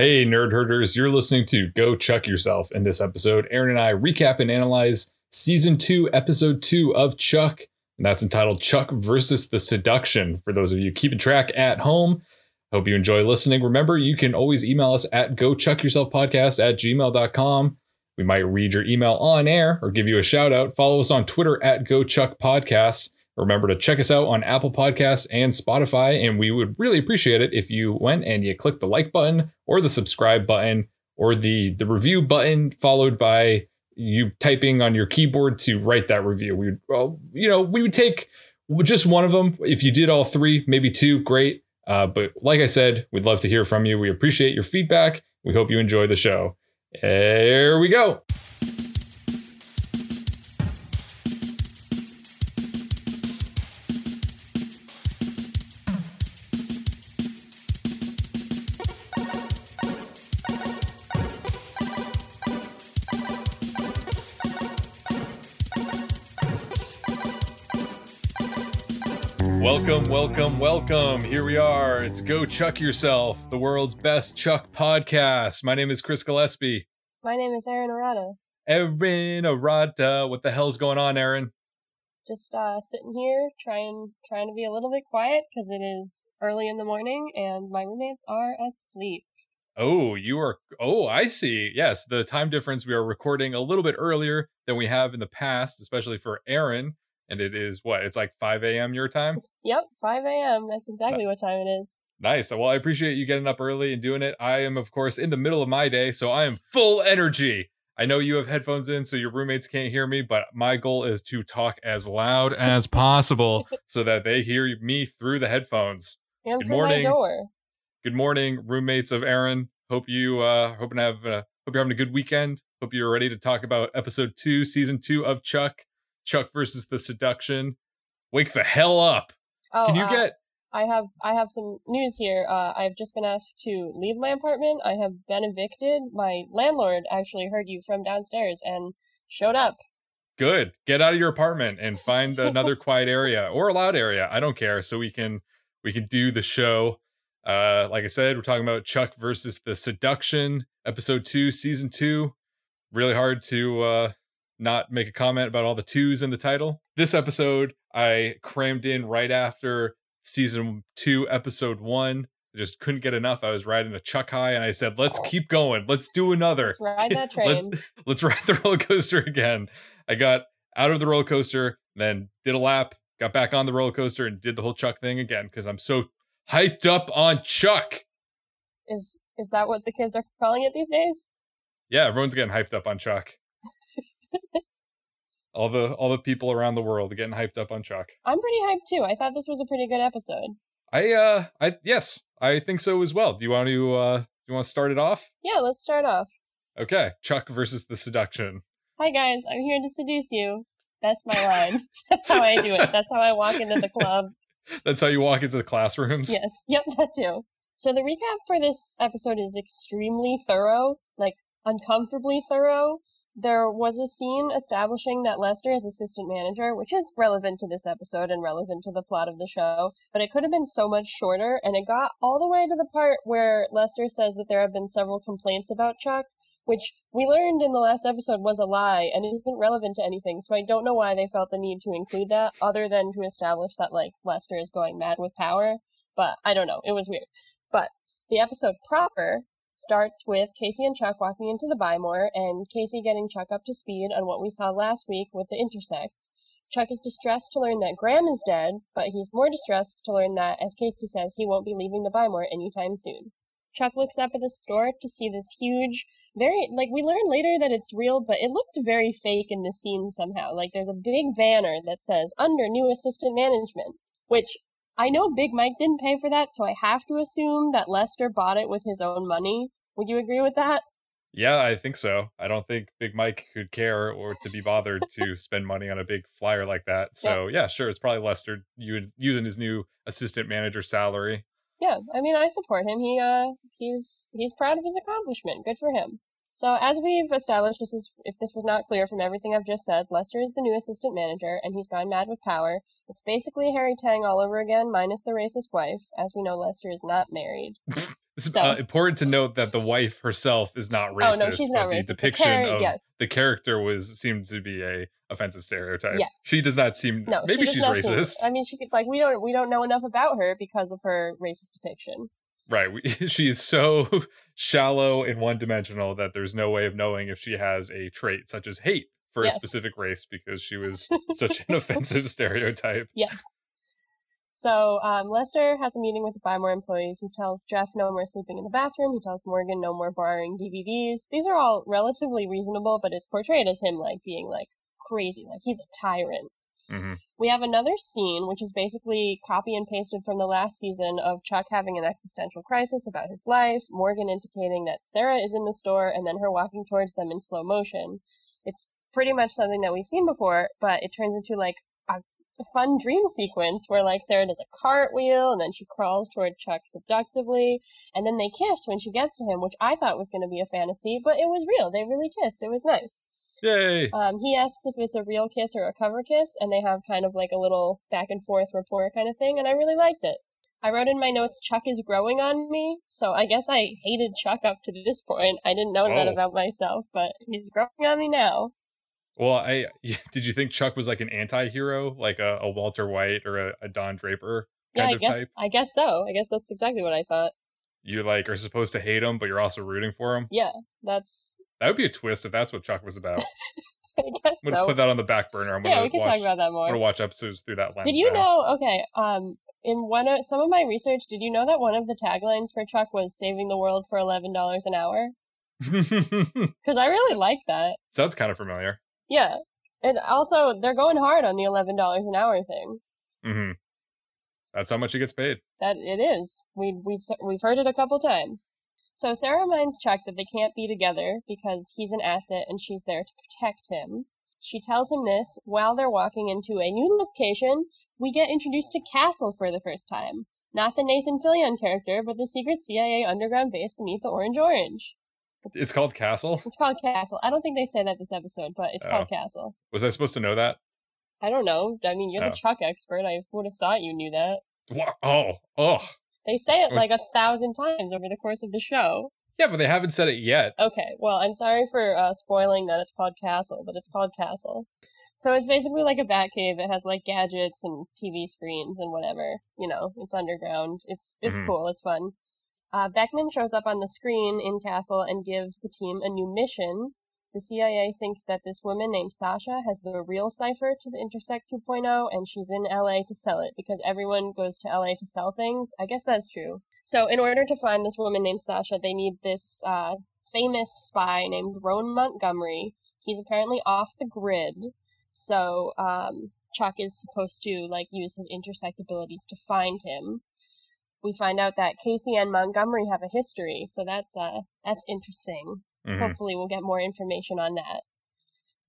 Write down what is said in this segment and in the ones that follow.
Hey, nerd herders, you're listening to Go Chuck Yourself. In this episode, Aaron and I recap and analyze season two, episode two of Chuck. And that's entitled Chuck versus the Seduction. For those of you keeping track at home, hope you enjoy listening. Remember, you can always email us at Go Chuck Yourself Podcast at gmail.com. We might read your email on air or give you a shout out. Follow us on Twitter at Go Chuck Podcast. Remember to check us out on Apple Podcasts and Spotify. And we would really appreciate it if you went and you clicked the like button or the subscribe button or the, the review button, followed by you typing on your keyboard to write that review. We would, well, you know, we would take just one of them. If you did all three, maybe two, great. Uh, but like I said, we'd love to hear from you. We appreciate your feedback. We hope you enjoy the show. Here we go. Welcome, welcome. Here we are. It's Go Chuck Yourself, the world's best Chuck podcast. My name is Chris Gillespie. My name is Erin Arata. Erin Arata. What the hell's going on, Erin? Just uh, sitting here trying trying to be a little bit quiet because it is early in the morning and my roommates are asleep. Oh, you are. Oh, I see. Yes, the time difference. We are recording a little bit earlier than we have in the past, especially for Erin and it is what it's like 5 a.m your time? Yep 5 a.m that's exactly what time it is. Nice well i appreciate you getting up early and doing it. I am of course in the middle of my day so i am full energy. I know you have headphones in so your roommates can't hear me but my goal is to talk as loud as possible so that they hear me through the headphones. And good morning. good morning roommates of aaron. Hope you uh hoping to have uh, hope you're having a good weekend. Hope you're ready to talk about episode two season two of chuck Chuck versus the Seduction. Wake the hell up! Oh, Can you uh, get? I have I have some news here. Uh, I've just been asked to leave my apartment. I have been evicted. My landlord actually heard you from downstairs and showed up. Good. Get out of your apartment and find another quiet area or a loud area. I don't care. So we can we can do the show. Uh, like I said, we're talking about Chuck versus the Seduction, episode two, season two. Really hard to uh, not make a comment about all the twos in the title. This episode I crammed in right after season two, episode one. I just couldn't get enough. I was riding a chuck high and I said, let's oh. keep going. Let's do another. Let's ride that train. Let, us ride the roller coaster again. I got out of the roller coaster, then did a lap, got back on the roller coaster and did the whole Chuck thing again because I'm so hyped up on Chuck. Is is that what the kids are calling it these days? Yeah, everyone's getting hyped up on Chuck all the all the people around the world getting hyped up on Chuck. I'm pretty hyped too. I thought this was a pretty good episode. I uh I yes, I think so as well. Do you want to uh do you want to start it off? Yeah, let's start off. Okay, Chuck versus the seduction. Hi guys, I'm here to seduce you. That's my line. That's how I do it. That's how I walk into the club. That's how you walk into the classrooms? Yes. Yep, that too. So the recap for this episode is extremely thorough, like uncomfortably thorough there was a scene establishing that Lester is assistant manager, which is relevant to this episode and relevant to the plot of the show, but it could have been so much shorter, and it got all the way to the part where Lester says that there have been several complaints about Chuck, which we learned in the last episode was a lie and isn't relevant to anything, so I don't know why they felt the need to include that, other than to establish that, like, Lester is going mad with power, but I don't know, it was weird. But the episode proper starts with Casey and Chuck walking into the Buy More and Casey getting Chuck up to speed on what we saw last week with the intersects. Chuck is distressed to learn that Graham is dead, but he's more distressed to learn that, as Casey says, he won't be leaving the Buy More anytime soon. Chuck looks up at the store to see this huge, very, like, we learn later that it's real, but it looked very fake in the scene somehow. Like, there's a big banner that says, under new assistant management, which I know Big Mike didn't pay for that, so I have to assume that Lester bought it with his own money. Would you agree with that? Yeah, I think so. I don't think Big Mike could care or to be bothered to spend money on a big flyer like that. So yeah, yeah sure, it's probably Lester using his new assistant manager salary. Yeah, I mean, I support him. He uh, he's he's proud of his accomplishment. Good for him. So as we've established, this is if this was not clear from everything I've just said, Lester is the new assistant manager, and he's gone mad with power. It's basically Harry Tang all over again, minus the racist wife. As we know, Lester is not married. It's So- uh, important to note that the wife herself is not racist. oh no, she's not but racist. The depiction char- of yes. the character was seemed to be a offensive stereotype. Yes. She does not seem. no, maybe she she's not seem- racist. I mean, she could like we don't we don't know enough about her because of her racist depiction. Right. We, she is so shallow and one dimensional that there's no way of knowing if she has a trait such as hate for Yes. a specific race because she was such an offensive stereotype. Yes. So um, Lester has a meeting with the Buy More employees. He tells Jeff no more sleeping in the bathroom. He tells Morgan no more borrowing DVDs. These are all relatively reasonable, but it's portrayed as him like being like crazy, like he's a tyrant. Hmm We have another scene, which is basically copy and pasted from the last season of Chuck having an existential crisis about his life, Morgan indicating that Sarah is in the store, and then her walking towards them in slow motion. It's pretty much something that we've seen before, but it turns into like a a fun dream sequence where like Sarah does a cartwheel and then she crawls toward Chuck seductively and then they kiss when she gets to him, which I thought was going to be a fantasy, but it was real. They really kissed. It was nice. Yay. Um, he asks if it's a real kiss or a cover kiss, and they have kind of like a little back and forth rapport kind of thing, and I really liked it. I wrote in my notes, Chuck is growing on me, so I guess I hated Chuck up to this point. I didn't know that about myself, but he's growing on me now. Well, I did you think Chuck was like an anti-hero, like a, a Walter White or a, a Don Draper Yeah, I of guess type? I guess so. I guess that's exactly what I thought. You like are supposed to hate him, but you're also rooting for him. Yeah, that's That would be a twist if that's what Chuck was about. I guess I'm gonna so. put that on the back burner. I'm gonna we can watch, talk about that I'm more. gonna watch episodes through that lens. Did you now. know? Okay, um, in one of some of my research, did you know that one of the taglines for Chuck was "Saving the world for eleven dollars an hour"? Because I really like that. Sounds kind of familiar. Yeah, and also they're going hard on the eleven dollars an hour thing. hmm That's how much he gets paid. That it is. We we've we've heard it a couple times. So Sarah reminds Chuck that they can't be together because he's an asset and she's there to protect him. She tells him this while they're walking into a new location. We get introduced to Castle for the first time. Not the Nathan Fillion character, but the secret CIA underground base beneath the Orange Orange. It's called Castle. It's called Castle. I don't think they say that this episode, but it's Oh. called Castle. Was I supposed to know that? I don't know. I mean, you're Oh. the Chuck expert. I would have thought you knew that. Wha- Oh, oh, They say it like a thousand times over the course of the show. yeah, but they haven't said it yet. Okay, well, I'm sorry for uh, spoiling that it's called Castle, but it's called Castle. So it's basically like a bat cave. It has like gadgets and TV screens and whatever. You know, it's underground. It's it's Mhm. cool. It's fun. Uh, Beckman shows up on the screen in Castle and gives the team a new mission. The CIA thinks that this woman named Sasha has the real cipher to the Intersect 2.0, and she's in LA to sell it because everyone goes to LA to sell things. I guess that's true. So, in order to find this woman named Sasha, they need this uh, famous spy named Roan Montgomery. He's apparently off the grid, so um, Chuck is supposed to like use his intersect abilities to find him. We find out that Casey and Montgomery have a history, so that's uh that's interesting. Mhm. Hopefully, we'll get more information on that.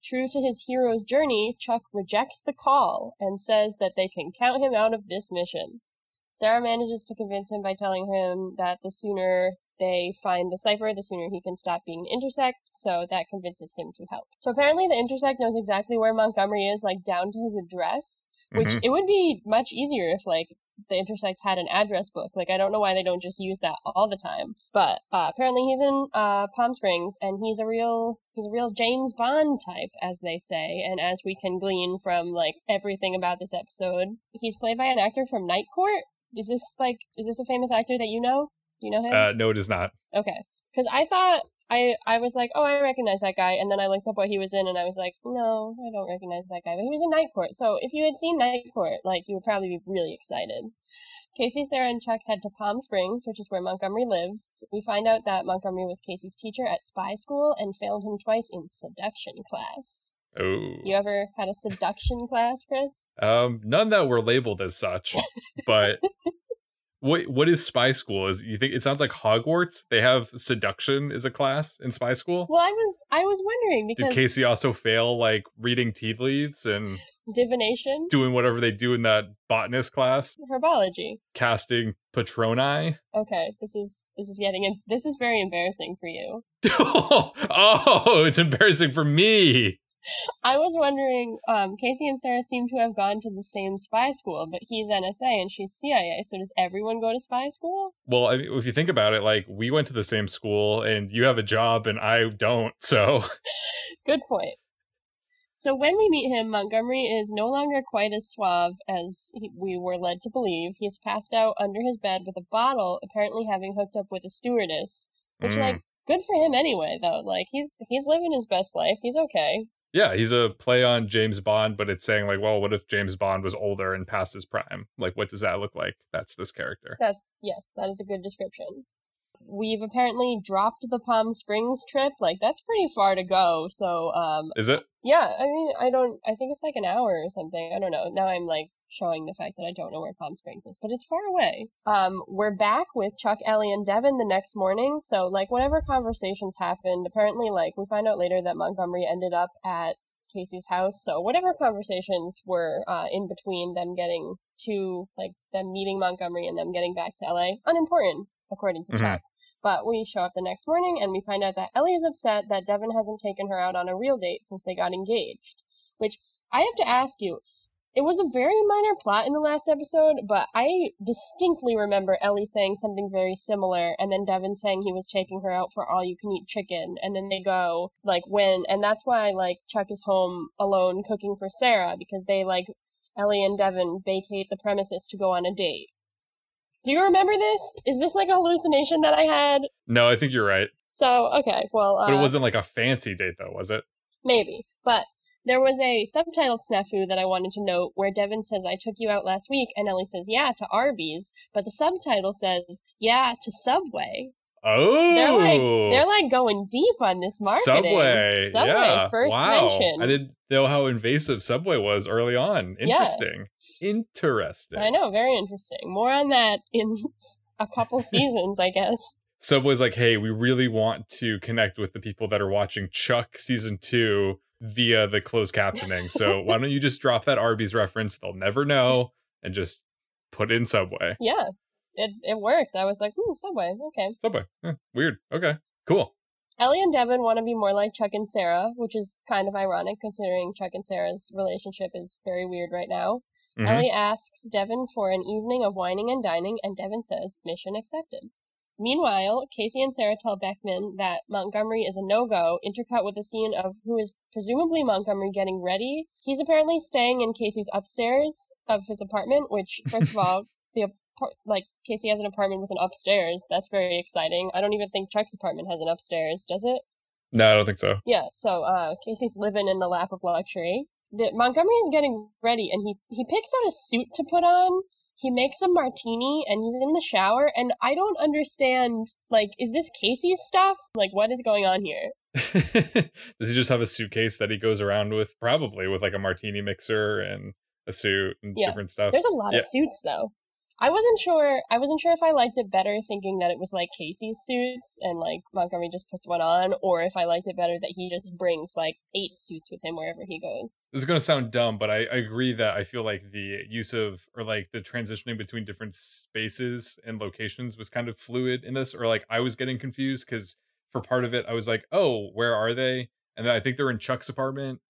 True to his hero's journey, Chuck rejects the call and says that they can count him out of this mission. Sarah manages to convince him by telling him that the sooner they find the cipher, the sooner he can stop being intersect, so that convinces him to help. So apparently the intersect knows exactly where Montgomery is, like down to his address, which Mhm. it would be much easier if like the intersect had an address book. Like I don't know why they don't just use that all the time. But uh, apparently he's in uh, Palm Springs and he's a real he's a real James Bond type, as they say, and as we can glean from like everything about this episode, he's played by an actor from Night Court. Is this like is this a famous actor that you know? Do you know him? Uh, no, it is not. Okay. Because I thought I I was like, oh, I recognize that guy, and then I looked up what he was in, and I was like, no, I don't recognize that guy. But he was in Night Court, so if you had seen Night Court, like you would probably be really excited. Casey, Sarah, and Chuck head to Palm Springs, which is where Montgomery lives. We find out that Montgomery was Casey's teacher at spy school and failed him twice in seduction class. Oh, You ever had a seduction class, Chris? um, none that were labeled as such. But what what is spy school? Is you think it sounds like Hogwarts? They have seduction as a class in spy school. Well, I was I was wondering Did because Casey also fail like reading tea leaves and divination, doing whatever they do in that botanist class, herbology. casting Patroni? Okay, this is this is getting in, this is very embarrassing for you. oh, it's embarrassing for me. I was wondering, um, Casey and Sarah seem to have gone to the same spy school, but he's NSA and she's CIA. So does everyone go to spy school? Well, I mean, if you think about it, like we went to the same school and you have a job and I don't. So, good point. So when we meet him, Montgomery is no longer quite as suave as he, we were led to believe. He's passed out under his bed with a bottle, apparently having hooked up with a stewardess. Which, Mm. like, good for him anyway, though. Like, he's he's living his best life. He's okay. Yeah, he's a play on James Bond, but it's saying, like, well, what if James Bond was older and past his prime? Like, what does that look like? That's this character. That's yes, that is a good description. We've apparently dropped the Palm Springs trip. Like, that's pretty far to go. So, um, Is it? yeah. I mean, I don't. I think it's like an hour or something. I don't know. Now I'm like showing the fact that I don't know where Palm Springs is, but it's far away. Um, we're back with Chuck, Ellie, and Devin the next morning. So, like, whatever conversations happened, apparently, like, we find out later that Montgomery ended up at Casey's house. So, whatever conversations were uh, in between them getting to, like, them meeting Montgomery and them getting back to LA, unimportant, according to Mhm. Chuck. But we show up the next morning and we find out that Ellie is upset that Devin hasn't taken her out on a real date since they got engaged. Which I have to ask you, it was a very minor plot in the last episode, but I distinctly remember Ellie saying something very similar, and then Devin saying he was taking her out for all you can eat chicken, and then they go, like, when, and that's why, like, Chuck is home alone cooking for Sarah, because they, like, Ellie and Devin vacate the premises to go on a date. Do you remember this? Is this like a hallucination that I had? No, I think you're right. So, okay, well, uh, But it wasn't like a fancy date, though, was it? Maybe. But there was a subtitle snafu that I wanted to note where Devin says, I took you out last week, and Ellie says, yeah, to Arby's. But the subtitle says, yeah, to Subway. Oh, They're like oh! they're like going deep on this marketing. Subway. Subway, yeah. first wow. mention. I didn't know how invasive Subway was early on. Yeah. Interesting. Interesting. I know, very interesting. More on that in a couple seasons, I guess. Subway's like, hey, we really want to connect with the people that are watching Chuck season two via the closed captioning. So why don't you just drop that Arby's reference? They'll never know and just put in Subway. Yeah. It it worked. I was like, hmm, Subway, okay. Subway. Eh, weird. Okay. Cool. Ellie and Devin want to be more like Chuck and Sarah, which is kind of ironic considering Chuck and Sarah's relationship is very weird right now. Mhm. Ellie asks Devin for an evening of whining and dining, and Devin says, mission accepted. Meanwhile, Casey and Sarah tell Beckman that Montgomery is a no-go, intercut with a scene of who is presumably Montgomery getting ready. He's apparently staying in Casey's upstairs of his apartment, which, first of all, the like Casey has an apartment with an upstairs. That's very exciting. I don't even think Chuck's apartment has an upstairs, does it? No, I don't think so. Yeah, so uh, Casey's living in the lap of luxury. The, Montgomery is getting ready, and he he picks out a suit to put on. He makes a martini, and he's in the shower. And I don't understand. Like, is this Casey's stuff? Like, what is going on here? Does he just have a suitcase that he goes around with, probably with like a martini mixer and a suit and Yeah. different stuff? There's a lot Yeah. of suits, though. I wasn't sure. I wasn't sure if I liked it better thinking that it was like Casey's suits and like Montgomery just puts one on, or if I liked it better that he just brings like eight suits with him wherever he goes. this is to sound dumb, but I, I agree that I feel like the use of or like the transitioning between different spaces and locations was kind of fluid in this, or like I was getting confused because for part of it I was like, oh, where are they? And I think they're in Chuck's apartment,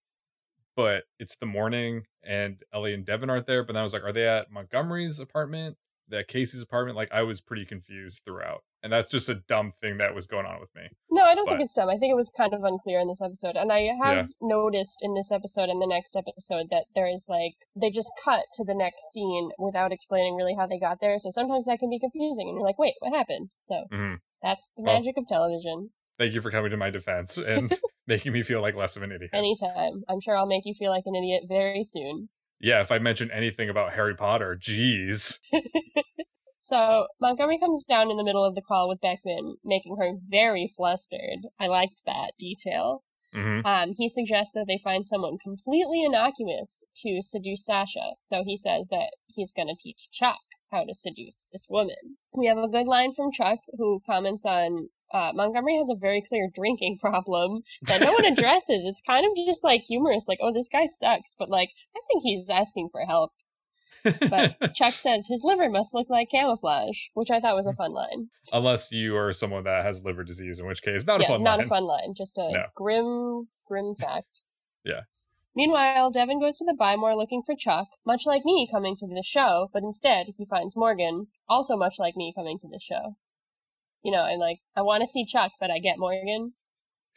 but it's the morning and Ellie and Devin aren't there. But then I was like, are they at Montgomery's apartment? That Casey's apartment? Like I was pretty confused throughout, and that's just a dumb thing that was going on with me. No, I don't think it's dumb. I think it was kind of unclear in this episode. And I have Yeah. noticed in this episode and the next episode that there is like, they just cut to the next scene without explaining really how they got there. So sometimes that can be confusing and you're like, wait, what happened? So Mhm. that's the Well- magic of television. Thank you for coming to my defense and making me feel like less of an idiot. Anytime. I'm sure I'll make you feel like an idiot very soon. yeah, if I mention anything about Harry Potter, geez. So Montgomery comes down in the middle of the call with Beckman, making her very flustered. I liked that detail. hmm Um, he suggests that they find someone completely innocuous to seduce Sasha. So he says that he's going to teach Chuck how to seduce this woman. We have a good line from Chuck who comments on uh, Montgomery has a very clear drinking problem that no one addresses. It's kind of just like humorous, like, oh, this guy sucks, but like, I think he's asking for help. But Chuck says his liver must look like camouflage, which I thought was a fun line. Unless you are someone that has liver disease, in which case, not yeah, a fun not line. a fun line, just a No. grim, grim fact. Yeah. Meanwhile, Devin goes to the Buy More looking for Chuck, much like me coming to the show, but instead he finds Morgan, also much like me coming to the show. You know, and like, I want to see Chuck, but I get Morgan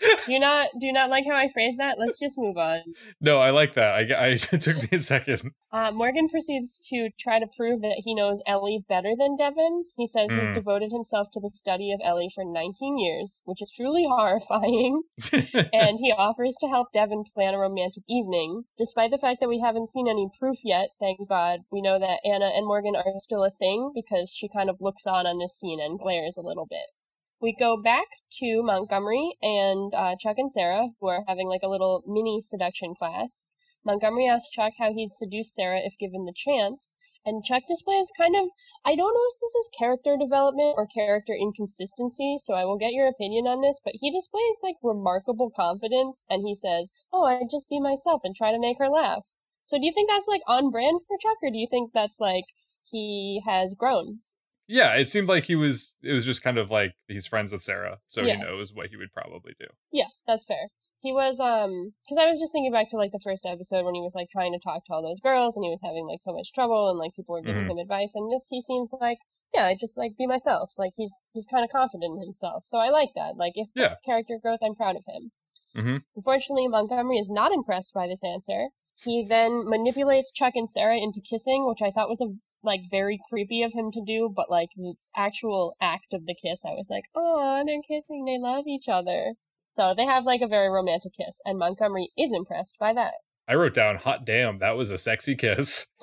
do you not do not like how I phrase that? Let's just move on. No, I like that. I, I it took me a second. Uh, Morgan proceeds to try to prove that he knows Ellie better than Devin. He says mm. he's devoted himself to the study of Ellie for 19 years, which is truly horrifying. and he offers to help Devin plan a romantic evening. Despite the fact that we haven't seen any proof yet, thank God, we know that Anna and Morgan are still a thing because she kind of looks on on this scene and glares a little bit we go back to Montgomery and uh, Chuck and Sarah, who are having like a little mini seduction class. Montgomery asks Chuck how he'd seduce Sarah if given the chance, and Chuck displays kind of I don't know if this is character development or character inconsistency, so I will get your opinion on this, but he displays like remarkable confidence and he says, "Oh, I'd just be myself and try to make her laugh." So do you think that's like on brand for Chuck or do you think that's like he has grown? Yeah, it seemed like he was. It was just kind of like he's friends with Sarah, so yeah. he knows what he would probably do. Yeah, that's fair. He was um because I was just thinking back to like the first episode when he was like trying to talk to all those girls and he was having like so much trouble and like people were giving mm-hmm. him advice and this he seems like yeah I just like be myself like he's he's kind of confident in himself so I like that like if yeah. that's character growth I'm proud of him. Mm-hmm. Unfortunately, Montgomery is not impressed by this answer. He then manipulates Chuck and Sarah into kissing, which I thought was a like very creepy of him to do, but like the actual act of the kiss, I was like, oh, they're kissing, they love each other. So they have like a very romantic kiss, and Montgomery is impressed by that. I wrote down, hot damn, that was a sexy kiss.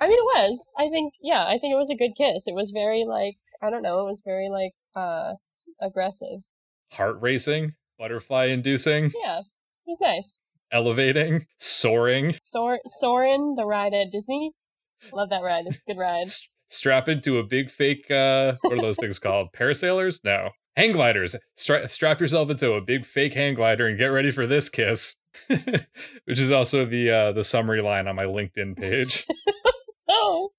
I mean, it was. I think, yeah, I think it was a good kiss. It was very like, I don't know, it was very like, uh, aggressive. Heart racing, butterfly inducing. Yeah, it was nice. Elevating, soaring. Soar, soaring, the ride at Disney. Love that ride. It's a good ride. strap into a big fake, uh, what are those things called? Parasailers? No. Hang gliders. Stra- strap yourself into a big fake hang glider and get ready for this kiss. Which is also the uh, the summary line on my LinkedIn page. oh.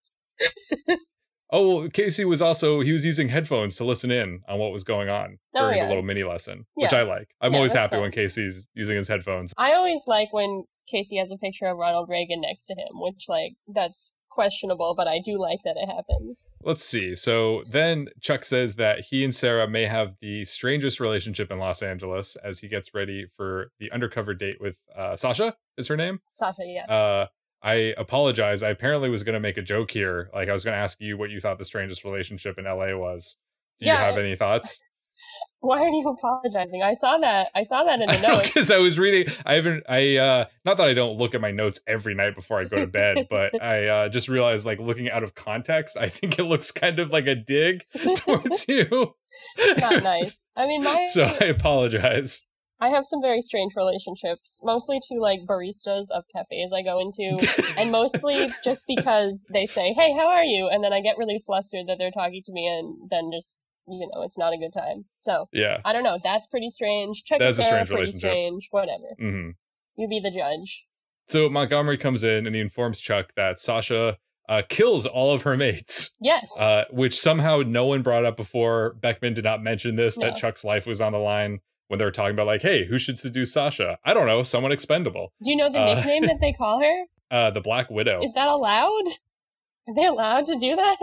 oh, Casey was also he was using headphones to listen in on what was going on oh, during yeah. the little mini lesson, yeah. which I like. I'm yeah, always happy fun. when Casey's using his headphones. I always like when Casey has a picture of Ronald Reagan next to him, which like that's questionable, but I do like that it happens. Let's see. So then Chuck says that he and Sarah may have the strangest relationship in Los Angeles as he gets ready for the undercover date with uh, Sasha. Is her name? Sasha. Yeah. Uh, I apologize. I apparently was going to make a joke here. Like I was going to ask you what you thought the strangest relationship in LA was. Do yeah, you have any thoughts? Why are you apologizing? I saw that. I saw that in the notes. Because I was reading. I haven't. I uh, not that I don't look at my notes every night before I go to bed, but I uh, just realized, like, looking out of context, I think it looks kind of like a dig towards you. Not nice. I mean, my. So I apologize. I have some very strange relationships, mostly to like baristas of cafes I go into, and mostly just because they say, "Hey, how are you?" and then I get really flustered that they're talking to me, and then just you know, it's not a good time. So yeah, I don't know. That's pretty strange. Chuck That's a strange pretty relationship. Strange. Whatever. Mm-hmm. You be the judge. So Montgomery comes in and he informs Chuck that Sasha uh, kills all of her mates. Yes. Uh, which somehow no one brought up before. Beckman did not mention this no. that Chuck's life was on the line when they were talking about like, hey, who should seduce Sasha? I don't know, someone expendable. Do you know the uh, nickname that they call her? Uh, the Black Widow. Is that allowed? Are they allowed to do that?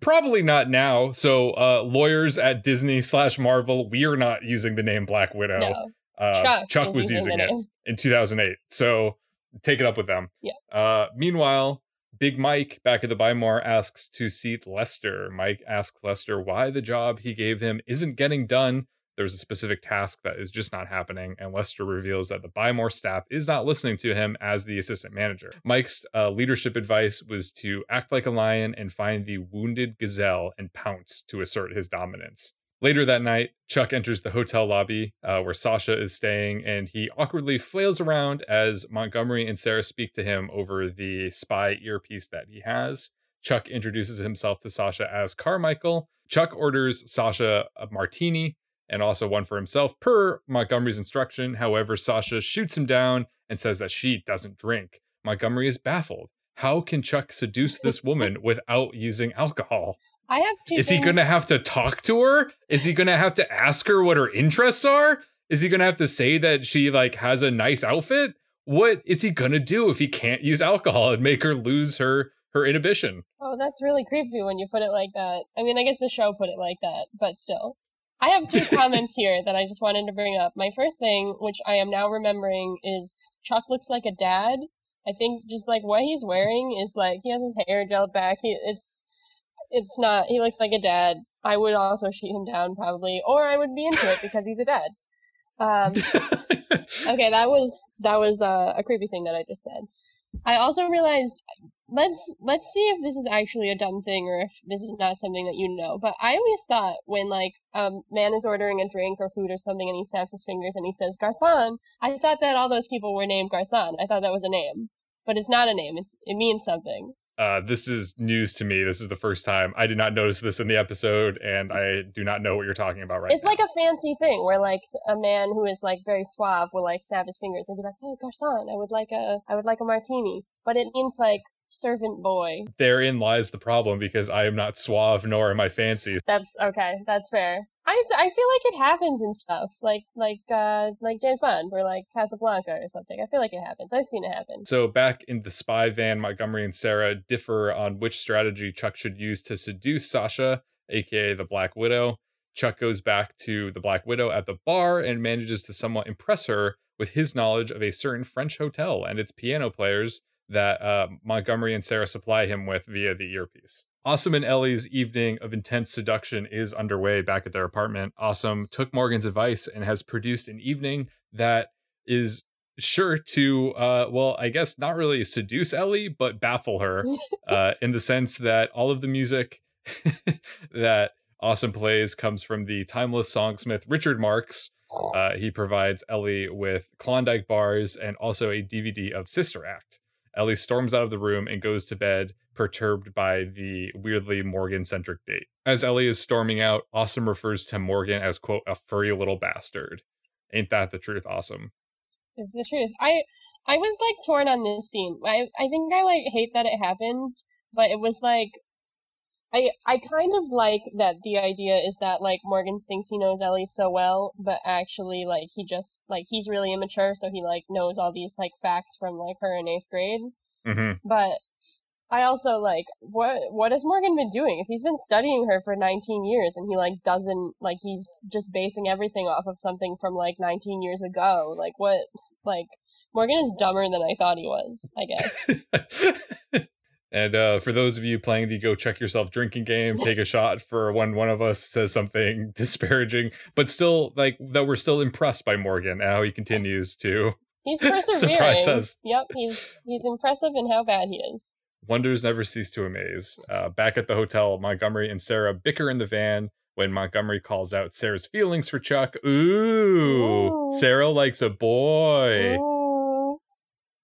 Probably not now. So, uh, lawyers at Disney slash Marvel, we are not using the name Black Widow. No. Uh, Chuck, Chuck was using, it in 2008. So, take it up with them. Yeah. Uh, meanwhile, Big Mike back at the Buy More asks to seat Lester. Mike asks Lester why the job he gave him isn't getting done there's a specific task that is just not happening, and Lester reveals that the Buy More staff is not listening to him as the assistant manager. Mike's uh, leadership advice was to act like a lion and find the wounded gazelle and pounce to assert his dominance. Later that night, Chuck enters the hotel lobby uh, where Sasha is staying, and he awkwardly flails around as Montgomery and Sarah speak to him over the spy earpiece that he has. Chuck introduces himself to Sasha as Carmichael. Chuck orders Sasha a martini, and also one for himself per Montgomery's instruction. However, Sasha shoots him down and says that she doesn't drink. Montgomery is baffled. How can Chuck seduce this woman without using alcohol? I have two. Is things. he going to have to talk to her? Is he going to have to ask her what her interests are? Is he going to have to say that she like has a nice outfit? what is he gonna do if he can't use alcohol and make her lose her her inhibition? Oh, that's really creepy when you put it like that. I mean, I guess the show put it like that, but still. I have two comments here that I just wanted to bring up. My first thing, which I am now remembering, is Chuck looks like a dad. I think just like what he's wearing is like he has his hair gelled back. He, it's it's not. He looks like a dad. I would also shoot him down probably, or I would be into it because he's a dad. Um, okay, that was that was uh, a creepy thing that I just said. I also realized let's let's see if this is actually a dumb thing or if this is not something that you know. But I always thought when like a man is ordering a drink or food or something and he snaps his fingers and he says garçon, I thought that all those people were named garçon. I thought that was a name, but it's not a name. It's it means something. Uh, this is news to me. This is the first time I did not notice this in the episode, and I do not know what you're talking about right It's now. like a fancy thing where like a man who is like very suave will like snap his fingers and be like, "Oh, garçon, I would like a I would like a martini," but it means like servant boy. Therein lies the problem because I am not suave nor am I fancy. That's okay. That's fair. I, I feel like it happens in stuff like like uh like James Bond or like Casablanca or something. I feel like it happens. I've seen it happen. So back in the spy van, Montgomery and Sarah differ on which strategy Chuck should use to seduce Sasha, aka the Black Widow. Chuck goes back to the Black Widow at the bar and manages to somewhat impress her with his knowledge of a certain French hotel and its piano players that uh, Montgomery and Sarah supply him with via the earpiece. Awesome and Ellie's evening of intense seduction is underway back at their apartment. Awesome took Morgan's advice and has produced an evening that is sure to, uh, well, I guess not really seduce Ellie, but baffle her uh, in the sense that all of the music that Awesome plays comes from the timeless songsmith Richard Marx. Uh, he provides Ellie with Klondike bars and also a DVD of Sister Act. Ellie storms out of the room and goes to bed, perturbed by the weirdly Morgan centric date. As Ellie is storming out, Awesome refers to Morgan as, quote, a furry little bastard. Ain't that the truth, Awesome? It's the truth. I I was like torn on this scene. I I think I like hate that it happened, but it was like I I kind of like that the idea is that like Morgan thinks he knows Ellie so well, but actually like he just like he's really immature, so he like knows all these like facts from like her in eighth grade. Mm-hmm. But I also like what what has Morgan been doing? If he's been studying her for 19 years and he like doesn't like he's just basing everything off of something from like 19 years ago, like what like Morgan is dumber than I thought he was, I guess. and uh, for those of you playing the go Chuck yourself drinking game, take a shot for when one of us says something disparaging, but still like that we're still impressed by Morgan and how he continues to He's persevering. surprise us. Yep, he's he's impressive in how bad he is. Wonders never cease to amaze. Uh, back at the hotel, Montgomery and Sarah bicker in the van when Montgomery calls out Sarah's feelings for Chuck. Ooh, Ooh. Sarah likes a boy. Ooh.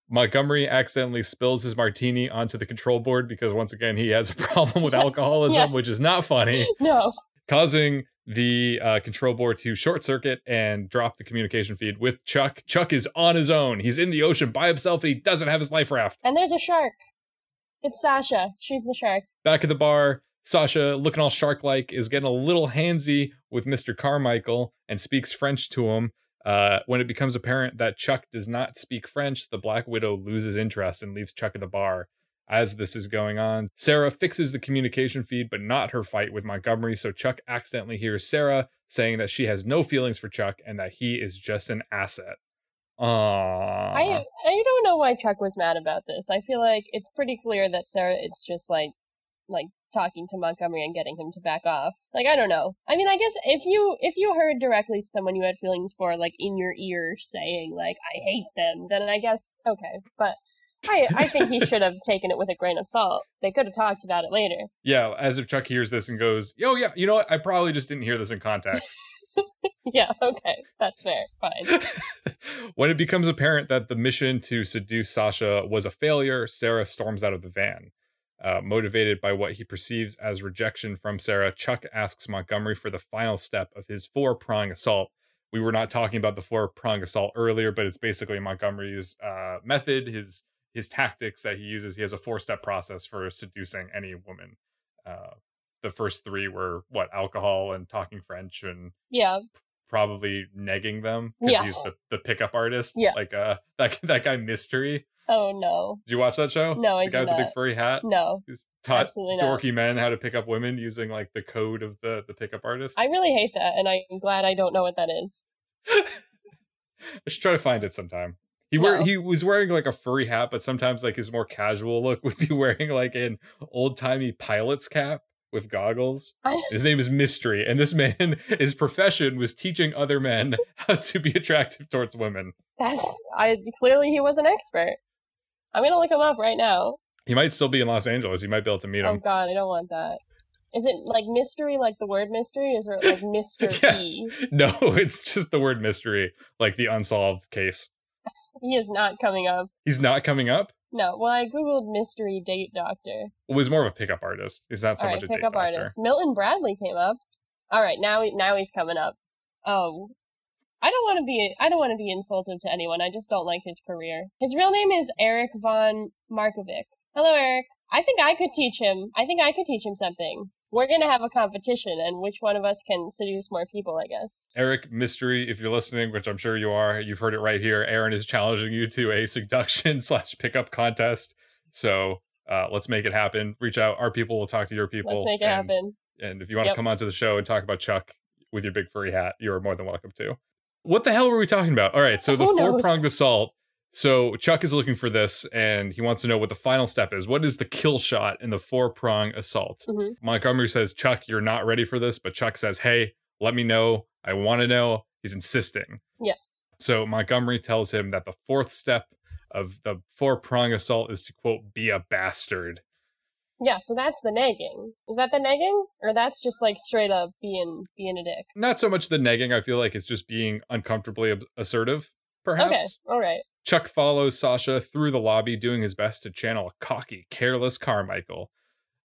Montgomery accidentally spills his martini onto the control board because once again he has a problem with alcoholism, Yes. which is not funny, No. causing the uh, control board to short circuit and drop the communication feed with Chuck. Chuck is on his own. He's in the ocean by himself and he doesn't have his life raft. And there's a shark. It's Sasha. She's the shark. Back at the bar, Sasha, looking all shark like, is getting a little handsy with Mr. Carmichael and speaks French to him. Uh, when it becomes apparent that Chuck does not speak French, the Black Widow loses interest and leaves Chuck at the bar. As this is going on, Sarah fixes the communication feed, but not her fight with Montgomery. So Chuck accidentally hears Sarah saying that she has no feelings for Chuck and that he is just an asset. Aww. I I don't know why Chuck was mad about this. I feel like it's pretty clear that Sarah it's just like like talking to Montgomery and getting him to back off. Like I don't know. I mean, I guess if you if you heard directly someone you had feelings for like in your ear saying like I hate them, then I guess okay. But I I think he should have taken it with a grain of salt. They could have talked about it later. yeah, as if Chuck hears this and goes, "Yo, yeah, you know what? I probably just didn't hear this in context." Yeah, okay. That's fair. Fine. when it becomes apparent that the mission to seduce Sasha was a failure, Sarah storms out of the van. Uh, motivated by what he perceives as rejection from Sarah, Chuck asks Montgomery for the final step of his four prong assault. We were not talking about the four prong assault earlier, but it's basically Montgomery's uh, method, his his tactics that he uses. He has a four step process for seducing any woman. Uh, the first three were what alcohol and talking French and Yeah. probably negging them because he's the, the pickup artist. Yeah. Like uh that that guy mystery. Oh no, Did you watch that show? No, I the guy with the big furry hat. no. He's taught dorky men how to pick up women using like the code of the the pickup artist. I really hate that, and I'm glad I don't know what that is. I should try to find it sometime. He wear No. he was wearing like a furry hat, but sometimes like his more casual look would be wearing like an old timey pilot's cap with goggles. His name is Mystery, and this man, his profession was teaching other men how to be attractive towards women. That's I clearly he was an expert. I'm gonna look him up right now. He might still be in Los Angeles. You might be able to meet oh him. Oh god, I don't want that. Is it like mystery, like the word mystery, is it like Mister Yes. E? No, it's just the word mystery, like the unsolved case. He is not coming up. He's not coming up. No, well, I googled mystery date doctor. Well, he's more of a pickup artist. He's not so All right, much a pickup artist. Milton Bradley came up. All right, now now he's coming up. Oh, I don't want to be I don't want to be insulted to anyone. I just don't like his career. His real name is Erik von Markovik. Hello, Eric. I think I could teach him. I think I could teach him something. We're gonna have a competition, and which one of us can seduce more people? I guess. Eric Mystery, if you're listening, which I'm sure you are, you've heard it right here. Aaron is challenging you to a seduction slash pickup contest. So uh, let's make it happen. Reach out. Our people will talk to your people. Let's make it and, happen. And if you want to Yep. come onto the show and talk about Chuck with your big furry hat, you're more than welcome to. What the hell were we talking about? All right, so the four pronged assault. So Chuck is looking for this, and he wants to know what the final step is. What is the kill shot in the four prong assault? Mhm. Montgomery says, "Chuck, you're not ready for this," but Chuck says, "Hey, let me know. I want to know." He's insisting. Yes. So Montgomery tells him that the fourth step of the four prong assault is to quote be a bastard. Yeah. So that's the negging. Is that the negging, or that's just like straight up being being a dick? Not so much the negging. I feel like it's just being uncomfortably ab- assertive. Perhaps. Okay. All right. Chuck follows Sasha through the lobby, doing his best to channel a cocky, careless Carmichael.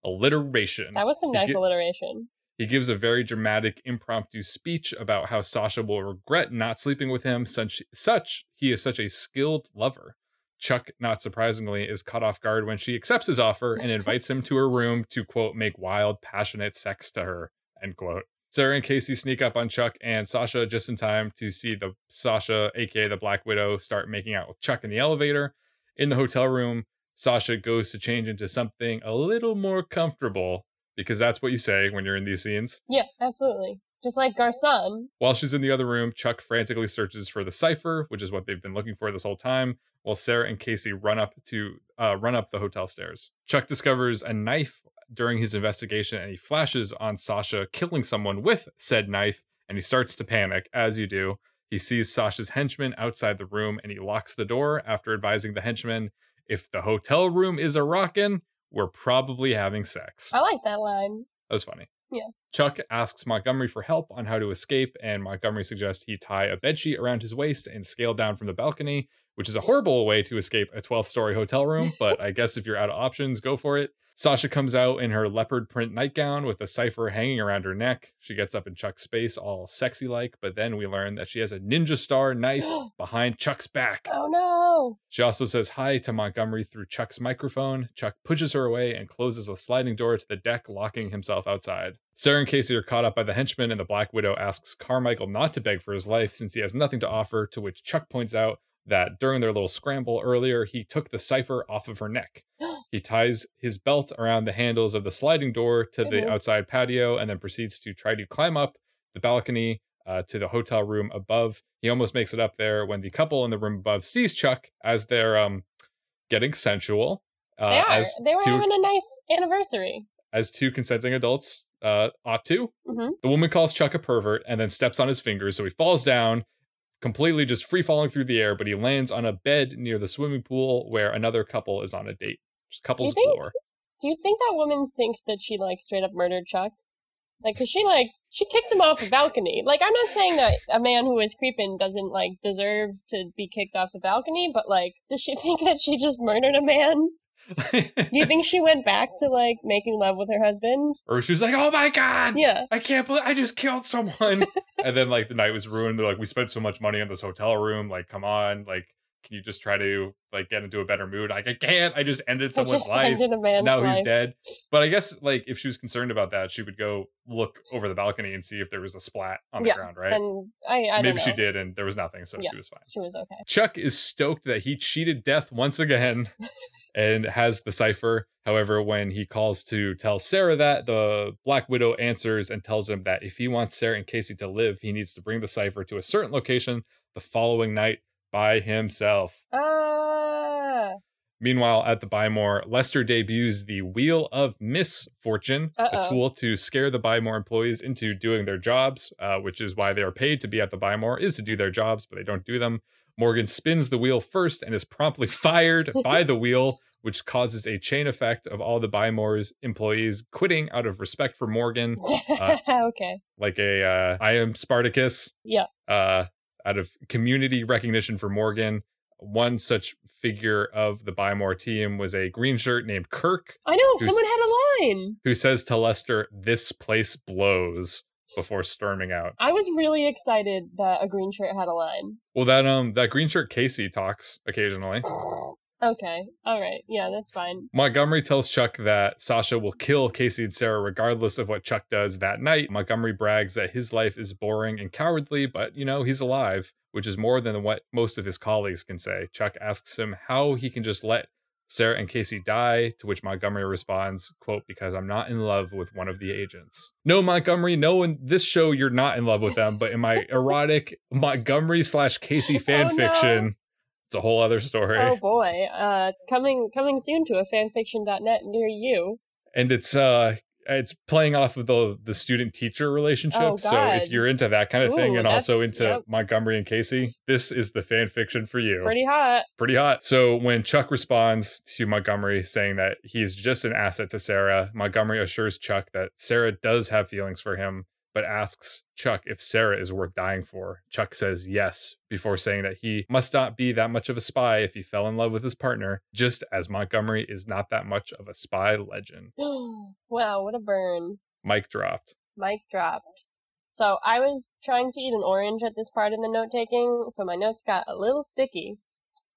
Alliteration. That was some He nice gi- alliteration. He gives a very dramatic, impromptu speech about how Sasha will regret not sleeping with him, such, such he is such a skilled lover. Chuck, not surprisingly, is caught off guard when she accepts his offer and invites him to her room to quote make wild, passionate sex to her. End quote. Sarah and Casey sneak up on Chuck and Sasha just in time to see the Sasha, aka the Black Widow, start making out with Chuck in the elevator. In the hotel room, Sasha goes to change into something a little more comfortable because that's what you say when you're in these scenes. Yeah, absolutely. Just like Garcon. While she's in the other room, Chuck frantically searches for the cipher, which is what they've been looking for this whole time, while Sarah and Casey run up to uh, run up the hotel stairs. Chuck discovers a knife during his investigation and he flashes on Sasha killing someone with said knife and he starts to panic as you do. He sees Sasha's henchman outside the room and he locks the door after advising the henchman if the hotel room is a rockin', we're probably having sex. I like that line. That was funny. Yeah. Chuck asks Montgomery for help on how to escape, and Montgomery suggests he tie a bedsheet around his waist and scale down from the balcony, which is a horrible way to escape a 12th story hotel room, but I guess if you're out of options, go for it. Sasha comes out in her leopard print nightgown with a cipher hanging around her neck. She gets up in Chuck's space, all sexy like, but then we learn that she has a ninja star knife behind Chuck's back. Oh no! She also says hi to Montgomery through Chuck's microphone. Chuck pushes her away and closes a sliding door to the deck, locking himself outside. Sarah and Casey are caught up by the henchman, and the Black Widow asks Carmichael not to beg for his life since he has nothing to offer, to which Chuck points out that during their little scramble earlier, he took the cipher off of her neck. he ties his belt around the handles of the sliding door to the outside patio and then proceeds to try to climb up the balcony uh, to the hotel room above. He almost makes it up there when the couple in the room above sees Chuck as they're um, getting sensual. Uh, They are. as They were two, having a nice anniversary. as two consenting adults uh, ought to. Mhm. The woman calls Chuck a pervert and then steps on his fingers, so he falls down, completely just free falling through the air. But he lands on a bed near the swimming pool where another couple is on a date. Just couples think- galore. Do you think that woman thinks that she like straight up murdered Chuck? Like, cause she like she kicked him off a balcony. Like, I'm not saying that a man who is creeping doesn't like deserve to be kicked off the balcony, but like, does she think that she just murdered a man? Do you think she went back to like making love with her husband? or she was like, "Oh my god, Yeah. I can't believe I just killed someone." and then like the night was ruined. They're like, "We spent so much money on this hotel room. Like, come on, like." Can you just try to like get into a better mood? Like I can't. I just ended someone's just life. ended Now he's dead. But I guess like if she was concerned about that, she would go look over the balcony and see if there was a splat on the Yeah, ground, right? And I, I Maybe she did, and there was nothing, so Yeah. she was fine. She was okay. Chuck is stoked that he cheated death once again and has the cipher. However, when he calls to tell Sarah that, the Black Widow answers and tells him that if he wants Sarah and Casey to live, he needs to bring the cipher to a certain location the following night by himself. Ah. Meanwhile, at the Buy More, Lester debuts the Wheel of Misfortune, a Uh-oh. tool to scare the Buy More employees into doing their jobs, uh, which is why they are paid to be at the Buy More, is to do their jobs, but they don't do them. Morgan spins the wheel first and is promptly fired by the wheel, which causes a chain effect of all the Buy More's employees quitting out of respect for Morgan, Uh, okay. like a uh, I am Spartacus. Yeah. Uh, out of community recognition for Morgan. One such figure of the Buy More team was a green shirt named Kirk, I know someone had a line. who says to Lester, This place blows before storming out. I was really excited that a green shirt had a line. Well that um that green shirt Casey talks occasionally. Okay. All right. Yeah, that's fine. Montgomery tells Chuck that Sasha will kill Casey and Sarah regardless of what Chuck does that night. Montgomery brags that his life is boring and cowardly, but you know, he's alive, which is more than what most of his colleagues can say. Chuck asks him how he can just let Sarah and Casey die, to which Montgomery responds, quote, because I'm not in love with one of the agents. No, Montgomery, no, in this show you're not in love with them, but in my erotic Montgomery slash Casey fan Oh, no. fiction, it's a whole other story. Oh boy. Uh coming coming soon to a fanfiction.net near you. and it's uh it's playing off of the the student teacher relationship Oh, so if you're into that kind of thing and also into yep. montgomery and casey this is the fan fiction for you Pretty hot. pretty hot so when chuck responds to montgomery saying that he's just an asset to sarah montgomery assures chuck that sarah does have feelings for him but asks chuck if sarah is worth dying for chuck says yes before saying that he must not be that much of a spy if he fell in love with his partner just as montgomery is not that much of a spy legend wow, what a burn. Mike dropped Mike dropped. So I was trying to eat an orange at this part in the note taking, so my notes got a little sticky.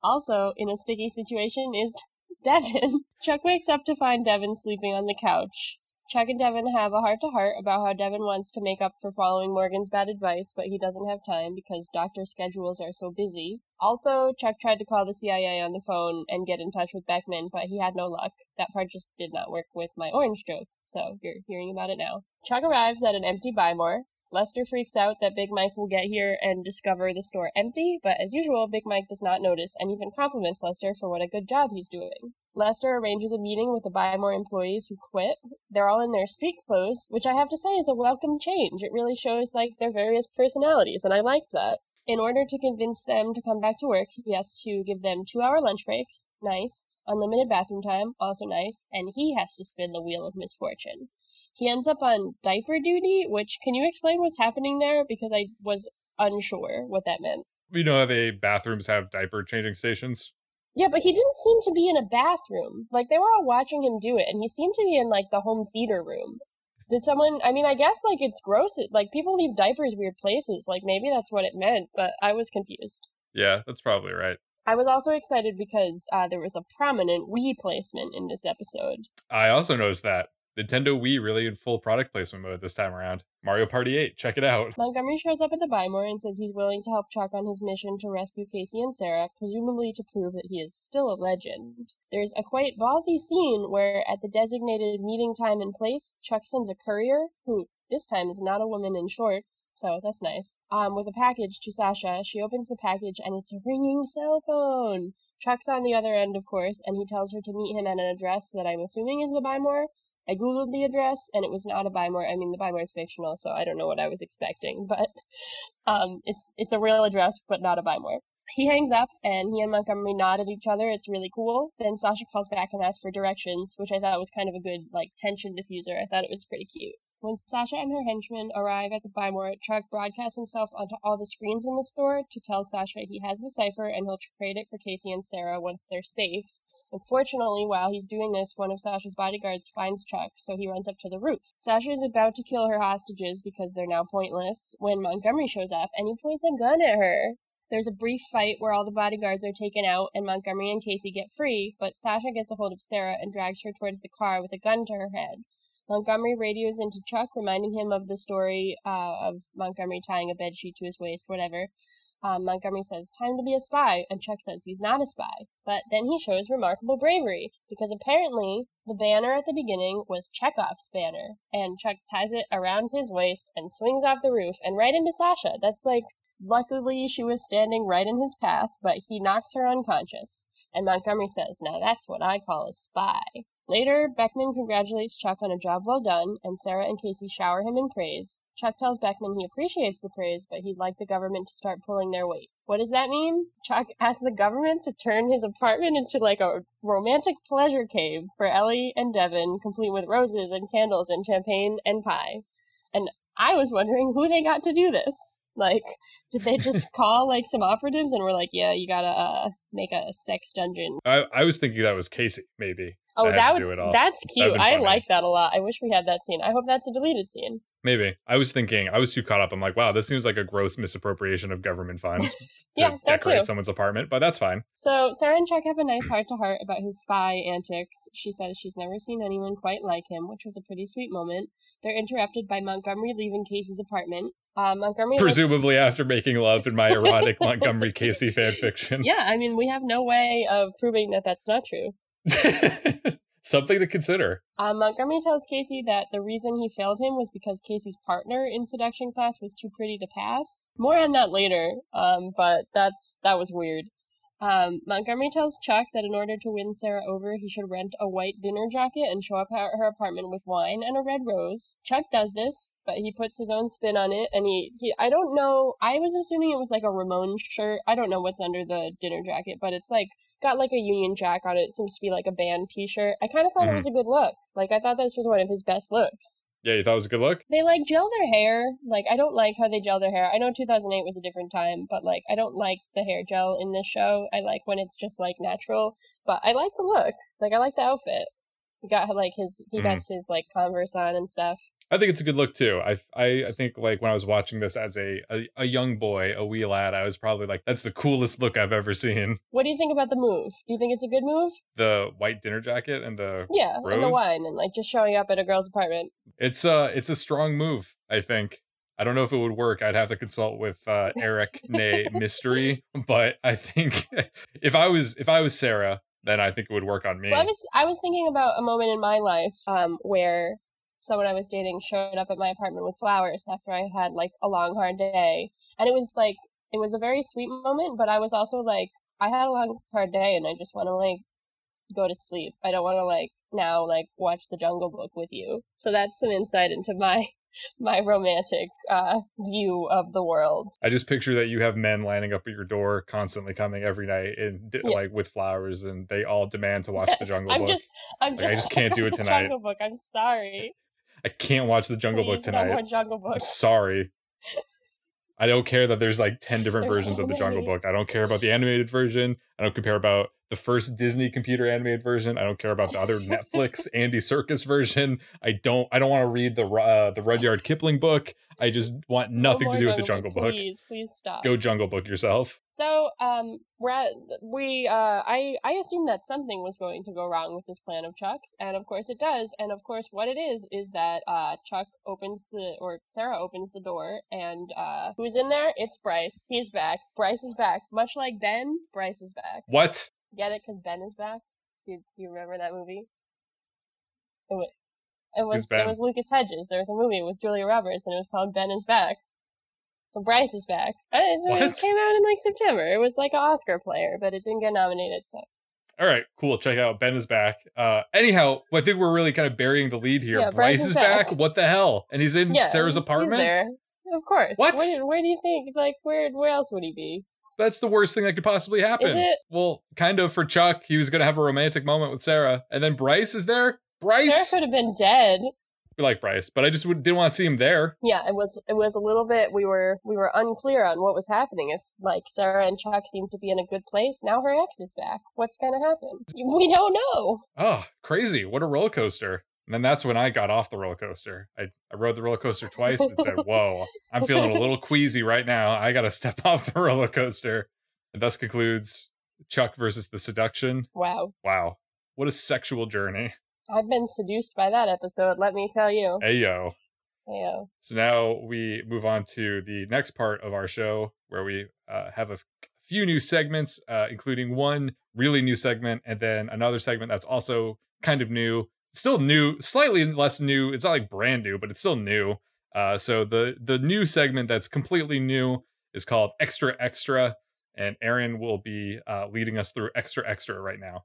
Also, in a sticky situation is Devon. Chuck wakes up to find Devon sleeping on the couch. Chuck and Devon have a heart to heart about how Devon wants to make up for following Morgan's bad advice, but he doesn't have time because doctor schedules are so busy. Also, Chuck tried to call the CIA on the phone and get in touch with Beckman, but he had no luck. That part just did not work with my orange joke, so you're hearing about it now. Chuck arrives at an empty Buy More. Lester freaks out that Big Mike will get here and discover the store empty, but as usual, Big Mike does not notice and even compliments Lester for what a good job he's doing. Lester arranges a meeting with the Buy More employees who quit. They're all in their street clothes, which I have to say is a welcome change. It really shows like their various personalities, and I like that. In order to convince them to come back to work, he has to give them two hour lunch breaks, nice, unlimited bathroom time, also nice, and he has to spin the wheel of misfortune. He ends up on diaper duty, which can you explain what's happening there? Because I was unsure what that meant. you know how they bathrooms have diaper changing stations Yeah, but he didn't seem to be in a bathroom. Like they were all watching him do it, and he seemed to be in like the home theater room. Did someone? I mean, I guess like it's gross. It, like people leave diapers weird places. Like maybe that's what it meant, but I was confused. yeah that's probably right I was also excited because uh, there was a prominent Wii placement in this episode. i also noticed that nintendo wii really in full product placement mode this time around mario party 8 check it out Montgomery shows up at the Buy More and says he's willing to help Chuck on his mission to rescue Casey and Sarah, presumably to prove that he is still a legend. There's a quite ballsy scene where, at the designated meeting time and place, Chuck sends a courier, who this time is not a woman in shorts, so that's nice, um, with a package to Sasha. She opens the package and it's a ringing cell phone. Chuck's on the other end, of course, and he tells her to meet him at an address that I'm assuming is the Buy More. I googled the address and it was not a Buy More. I mean, the Buy More is fictional, so I don't know what I was expecting, but um, it's it's a real address, but not a Buy More. He hangs up and he and Montgomery nod at each other. It's really cool. Then Sasha calls back and asks for directions, which I thought was kind of a good like tension diffuser. I thought it was pretty cute. When Sasha and her henchmen arrive at the Buy More, Chuck broadcasts himself onto all the screens in the store to tell Sasha he has the cipher and he'll trade it for Casey and Sarah once they're safe. Unfortunately, while he's doing this, one of Sasha's bodyguards finds Chuck, so he runs up to the roof. Sasha is about to kill her hostages because they're now pointless when Montgomery shows up and he points a gun at her. There's a brief fight where all the bodyguards are taken out and Montgomery and Casey get free, but Sasha gets a hold of Sarah and drags her towards the car with a gun to her head. Montgomery radios into Chuck, reminding him of the story uh, of Montgomery tying a bedsheet to his waist, whatever. Um, Montgomery says, Time to be a spy, and Chuck says he's not a spy. But then he shows remarkable bravery, because apparently the banner at the beginning was Chekhov's banner, and Chuck ties it around his waist and swings off the roof and right into Sasha. That's like, luckily she was standing right in his path, but he knocks her unconscious. And Montgomery says, Now that's what I call a spy. Later, Beckman congratulates Chuck on a job well done, and Sarah and Casey shower him in praise. Chuck tells Beckman he appreciates the praise, but he'd like the government to start pulling their weight. What does that mean? Chuck asks the government to turn his apartment into like a romantic pleasure cave for Ellie and Devon, complete with roses and candles and champagne and pie. And I was wondering who they got to do this. Like, did they just call like some operatives and were like, "Yeah, you gotta uh, make a sex dungeon"? I, I was thinking that was Casey, maybe. Oh, that had that to do was it all. that's cute. I like that a lot. I wish we had that scene. I hope that's a deleted scene. Maybe. I was thinking, I was too caught up. I'm like, wow, this seems like a gross misappropriation of government funds Yeah, that decorate too. someone's apartment, but that's fine. So Sarah and Chuck have a nice heart to heart about his spy antics. She says she's never seen anyone quite like him, which was a pretty sweet moment. They're interrupted by Montgomery leaving Casey's apartment. Uh, Montgomery Presumably after making love in my erotic Montgomery Casey fan fiction. Yeah, I mean, we have no way of proving that that's not true. Something to consider. Uh, Montgomery tells Casey that the reason he failed him was because Casey's partner in seduction class was too pretty to pass. More on that later, um, but that's that was weird. Um, Montgomery tells Chuck that in order to win Sarah over, he should rent a white dinner jacket and show up at her apartment with wine and a red rose. Chuck does this, but he puts his own spin on it, and he, he I don't know, I was assuming it was like a Ramon shirt. I don't know what's under the dinner jacket, but it's like got like a Union Jack on it. It seems to be like a band T-shirt. I kind of thought Mhm. it was a good look. Like I thought this was one of his best looks. Yeah, you thought it was a good look? They like gel their hair. Like I don't like how they gel their hair. I know 2008 was a different time, but like I don't like the hair gel in this show. I like when it's just like natural. But I like the look. Like I like the outfit. He got like his he got his like Converse on and stuff. I think it's a good look too. I, I, I think like when I was watching this as a, a, a young boy, a wee lad, I was probably like, that's the coolest look I've ever seen. What do you think about the move? Do you think it's a good move? The white dinner jacket and the Yeah, and the wine and like just showing up at a girl's apartment. It's uh it's a strong move, I think. I don't know if it would work. I'd have to consult with uh, Erik Nay Mystery, but I think if I was if I was Sarah, then I think it would work on me. Well, I was I was thinking about a moment in my life um, where someone I was dating showed up at my apartment with flowers after I had like a long hard day, and it was like it was a very sweet moment. But I was also like, I had a long hard day, and I just want to like go to sleep. I don't want to like now like watch the Jungle Book with you. So that's some insight into my my romantic uh, view of the world. I just picture that you have men lining up at your door, constantly coming every night, and Yeah. like with flowers, and they all demand to watch the Yes, Jungle I'm Book. just I'm Like, just I just can't do it tonight. Jungle Book. I'm sorry. I can't watch the Jungle Book Please, no more tonight. Jungle Book. I'm sorry. I don't care that there's like 10 different There's versions so of the Jungle. Book. I don't care about the animated version. I don't care about the first Disney computer animated version. I don't care about the other Netflix Andy Serkis version. I don't I don't want to read the uh, the Rudyard Kipling book. I just want No nothing to do with the Jungle Book. Please, please stop. Go Jungle Book yourself. So, um, we're at, we, uh, I, I assumed that something was going to go wrong with this plan of Chuck's, and of course it does. And of course, what it is is that uh, Chuck opens the, or Sarah opens the door, and uh, who's in there? It's Bryce. He's back. Bryce is back. Much like Ben, Bryce is back. What? Get it? Because Ben is back. Do, do you remember that movie? It was, it was, it was Lucas Hedges. There was a movie with Julia Roberts, and it was called Ben is Back. So Bryce is back. Uh, What? It came out in like September. It was like an Oscar player, but it didn't get nominated. So All right, cool. Check out. Ben is back. Uh, anyhow, I think we're really kind of burying the lead here. Yeah, Bryce, Bryce is back. back. What the hell? And he's in yeah, Sarah's apartment. Of course. What? Where, where do you think? Like, where where else would he be? That's the worst thing that could possibly happen. Well, kind of for Chuck. He was going to have a romantic moment with Sarah, and then Bryce is there. Sarah Bryce, could have been dead. we like Bryce, but I just didn't want to see him there. Yeah, it was it was a little bit we were we were unclear on what was happening. If like Sarah and Chuck seemed to be in a good place, now her ex is back. What's gonna happen? We don't know. Oh, crazy! What a roller coaster. And then that's when I got off the roller coaster. I, I rode the roller coaster twice and said, Whoa, I'm feeling a little queasy right now. I got to step off the roller coaster. And thus concludes Chuck versus the seduction. Wow. Wow. What a sexual journey. I've been seduced by that episode, let me tell you. Hey, yo. Yeah. So now we move on to the next part of our show where we uh, have a few new segments, uh, including one really new segment and then another segment that's also kind of new. Still new, slightly less new. It's not like brand new, but it's still new. Uh, so the the new segment that's completely new is called Extra Extra, and Erin will be uh, leading us through Extra Extra right now.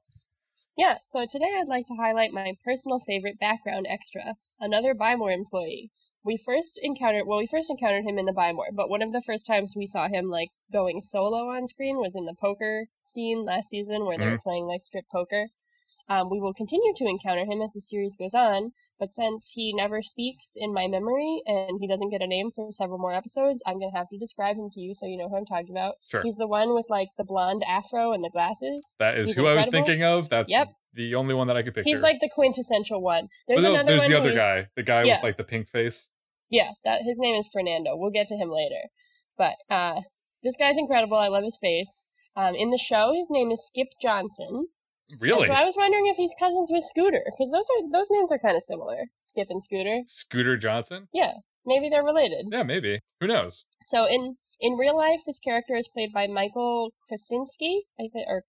Yeah, so today I'd like to highlight my personal favorite background extra, another Buy More employee. We first encountered well, we first encountered him in the Buy More, but one of the first times we saw him like going solo on screen was in the poker scene last season where they were playing like strip poker. Um, we will continue to encounter him as the series goes on, but since he never speaks in my memory and he doesn't get a name for several more episodes, I'm gonna have to describe him to you so you know who I'm talking about. Sure. He's the one with like the blonde afro and the glasses. That is He's who I was thinking of. That's Yep. the only one that I could picture. He's like the quintessential one. There's no, another there's one the other guy, the guy Yeah. with like the pink face. Yeah, that his name is Fernando. We'll get to him later. But uh this guy's incredible. I love his face. Um, in the show, his name is Skip Johnson. And Really? so I was wondering if he's cousins with Scooter, because those are those names are kind of similar. Skip and Scooter. Scooter Johnson? Yeah, maybe they're related. Yeah, maybe. Who knows? So in in real life, this character is played by Michael Krasinski, I think, or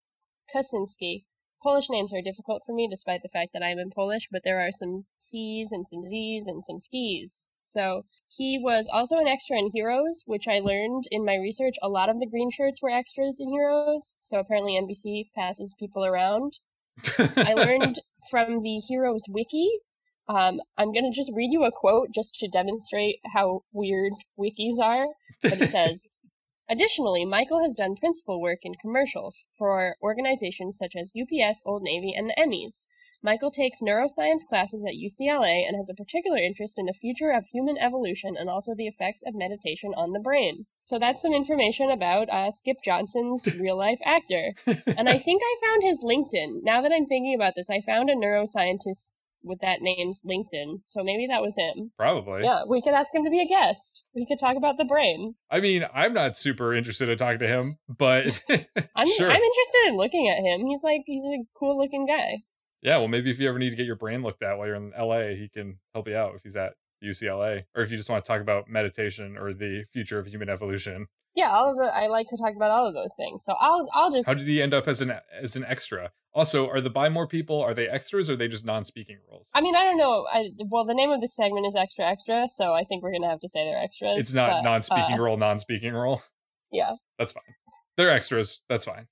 Kaczynski. Polish names are difficult for me, despite the fact that I'm in Polish. But there are some C's and some Z's and some skis. So he was also an extra in Heroes, which I learned in my research. A lot of the green shirts were extras in Heroes. So apparently NBC passes people around. I learned from the Heroes Wiki. Um, I'm going to just read you a quote just to demonstrate how weird wikis are. But it says, Additionally, Michael has done principal work in commercial for organizations such as UPS, Old Navy, and the Emmys. Michael takes neuroscience classes at UCLA and has a particular interest in the future of human evolution and also the effects of meditation on the brain. So that's some information about uh, Skip Johnson's real life actor. And I think I found his LinkedIn. Now that I'm thinking about this, I found a neuroscientist with that name's LinkedIn. So maybe that was him. Probably. Yeah, we could ask him to be a guest. We could talk about the brain. I mean, I'm not super interested in talking to him, but I'm sure. I'm interested in looking at him. He's like he's a cool looking guy. yeah, well, maybe if you ever need to get your brain looked at while you're in LA, he can help you out if he's at UCLA, or if you just want to talk about meditation or the future of human evolution. Yeah, all of the I like to talk about all of those things. So I'll I'll just How did he end up as an as an extra? Also, are the buy more people are they extras or are they just non-speaking roles? I mean I don't know. I well the name of this segment is extra extra, so I think we're gonna have to say they're extras. It's not but, non-speaking uh, role, non-speaking role. Yeah, That's fine. They're extras. That's fine.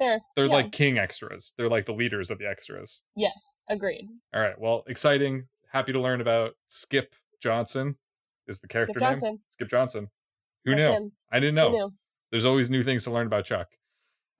they're They're yeah. like king extras. They're like the leaders of the extras. yes, agreed. All right. Well, exciting. Happy to learn about Skip Johnson. Is the character Skip name Johnson. Skip Johnson? Who That's knew? him. I didn't know. knew? There's always new things to learn about Chuck.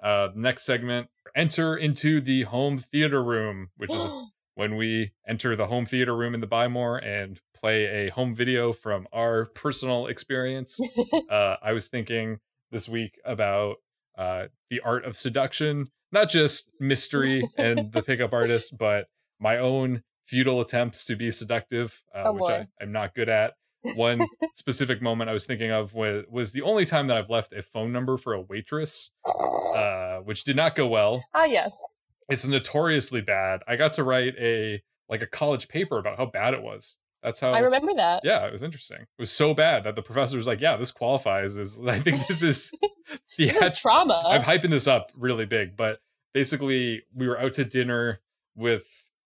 Uh, next segment: enter into the home theater room, which is when we enter the home theater room in the Buy More and play a home video from our personal experience. uh, I was thinking this week about uh, the art of seduction, not just mystery and the pickup artist, but my own futile attempts to be seductive, uh, Oh, which I. I'm not good at. One specific moment I was thinking of was, was the only time that I've left a phone number for a waitress, uh, which did not go well ah yes. it's notoriously bad. I got to write a like a college paper about how bad it was. That's how I remember that. Yeah, it was interesting. It was so bad that the professor was like, "Yeah, this qualifies as I think this is This is trauma. I'm hyping this up really big, but basically we were out to dinner with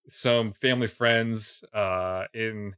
some family friends uh in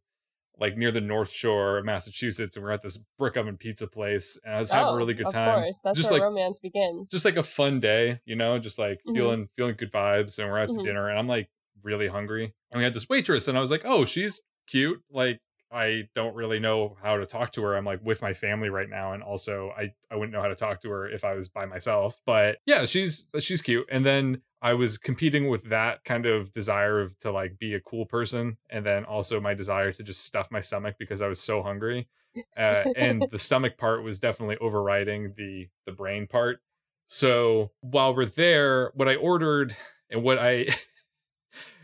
like near the North Shore of Massachusetts and we're at this brick oven pizza place and I was having Oh, a really good time. of course. That's Just where like romance begins. just like a fun day, you know, just like Mhm. feeling feeling good vibes, and we're out to Mhm. dinner, and I'm like really hungry, and we had this waitress, and I was like, oh, she's cute, like. I don't really know how to talk to her. I'm like with my family right now, and also I I wouldn't know how to talk to her if I was by myself. But yeah, she's she's cute. And then I was competing with that kind of desire of to like be a cool person, and then also my desire to just stuff my stomach because I was so hungry. Uh, and the stomach part was definitely overriding the the brain part. So while we're there, what I ordered and what I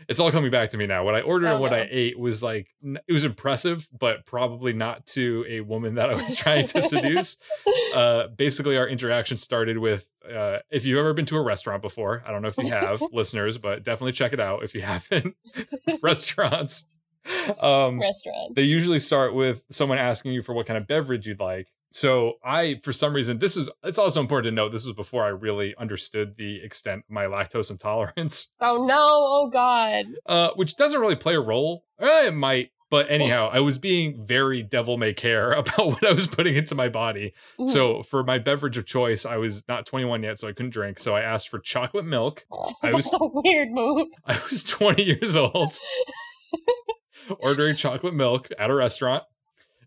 it's all coming back to me now. What I ordered Oh, and what no. I ate was like it was impressive, but probably not to a woman that I was trying to seduce. Uh, basically, our interaction started with uh, if you've ever been to a restaurant before. I don't know if you have, listeners, but definitely check it out if you haven't. Restaurants. Um, Restaurant. they usually start with someone asking you for what kind of beverage you'd like. So I, for some reason, this was. It's also important to note this was before I really understood the extent of my lactose intolerance, Oh no! Oh god! uh, which doesn't really play a role. Eh, it might, but anyhow, I was being very devil may care about what I was putting into my body. Mm. So for my beverage of choice, I was not 21 yet, so I couldn't drink. So I asked for chocolate milk. I was a weird move. I was 20 years old, ordering chocolate milk at a restaurant.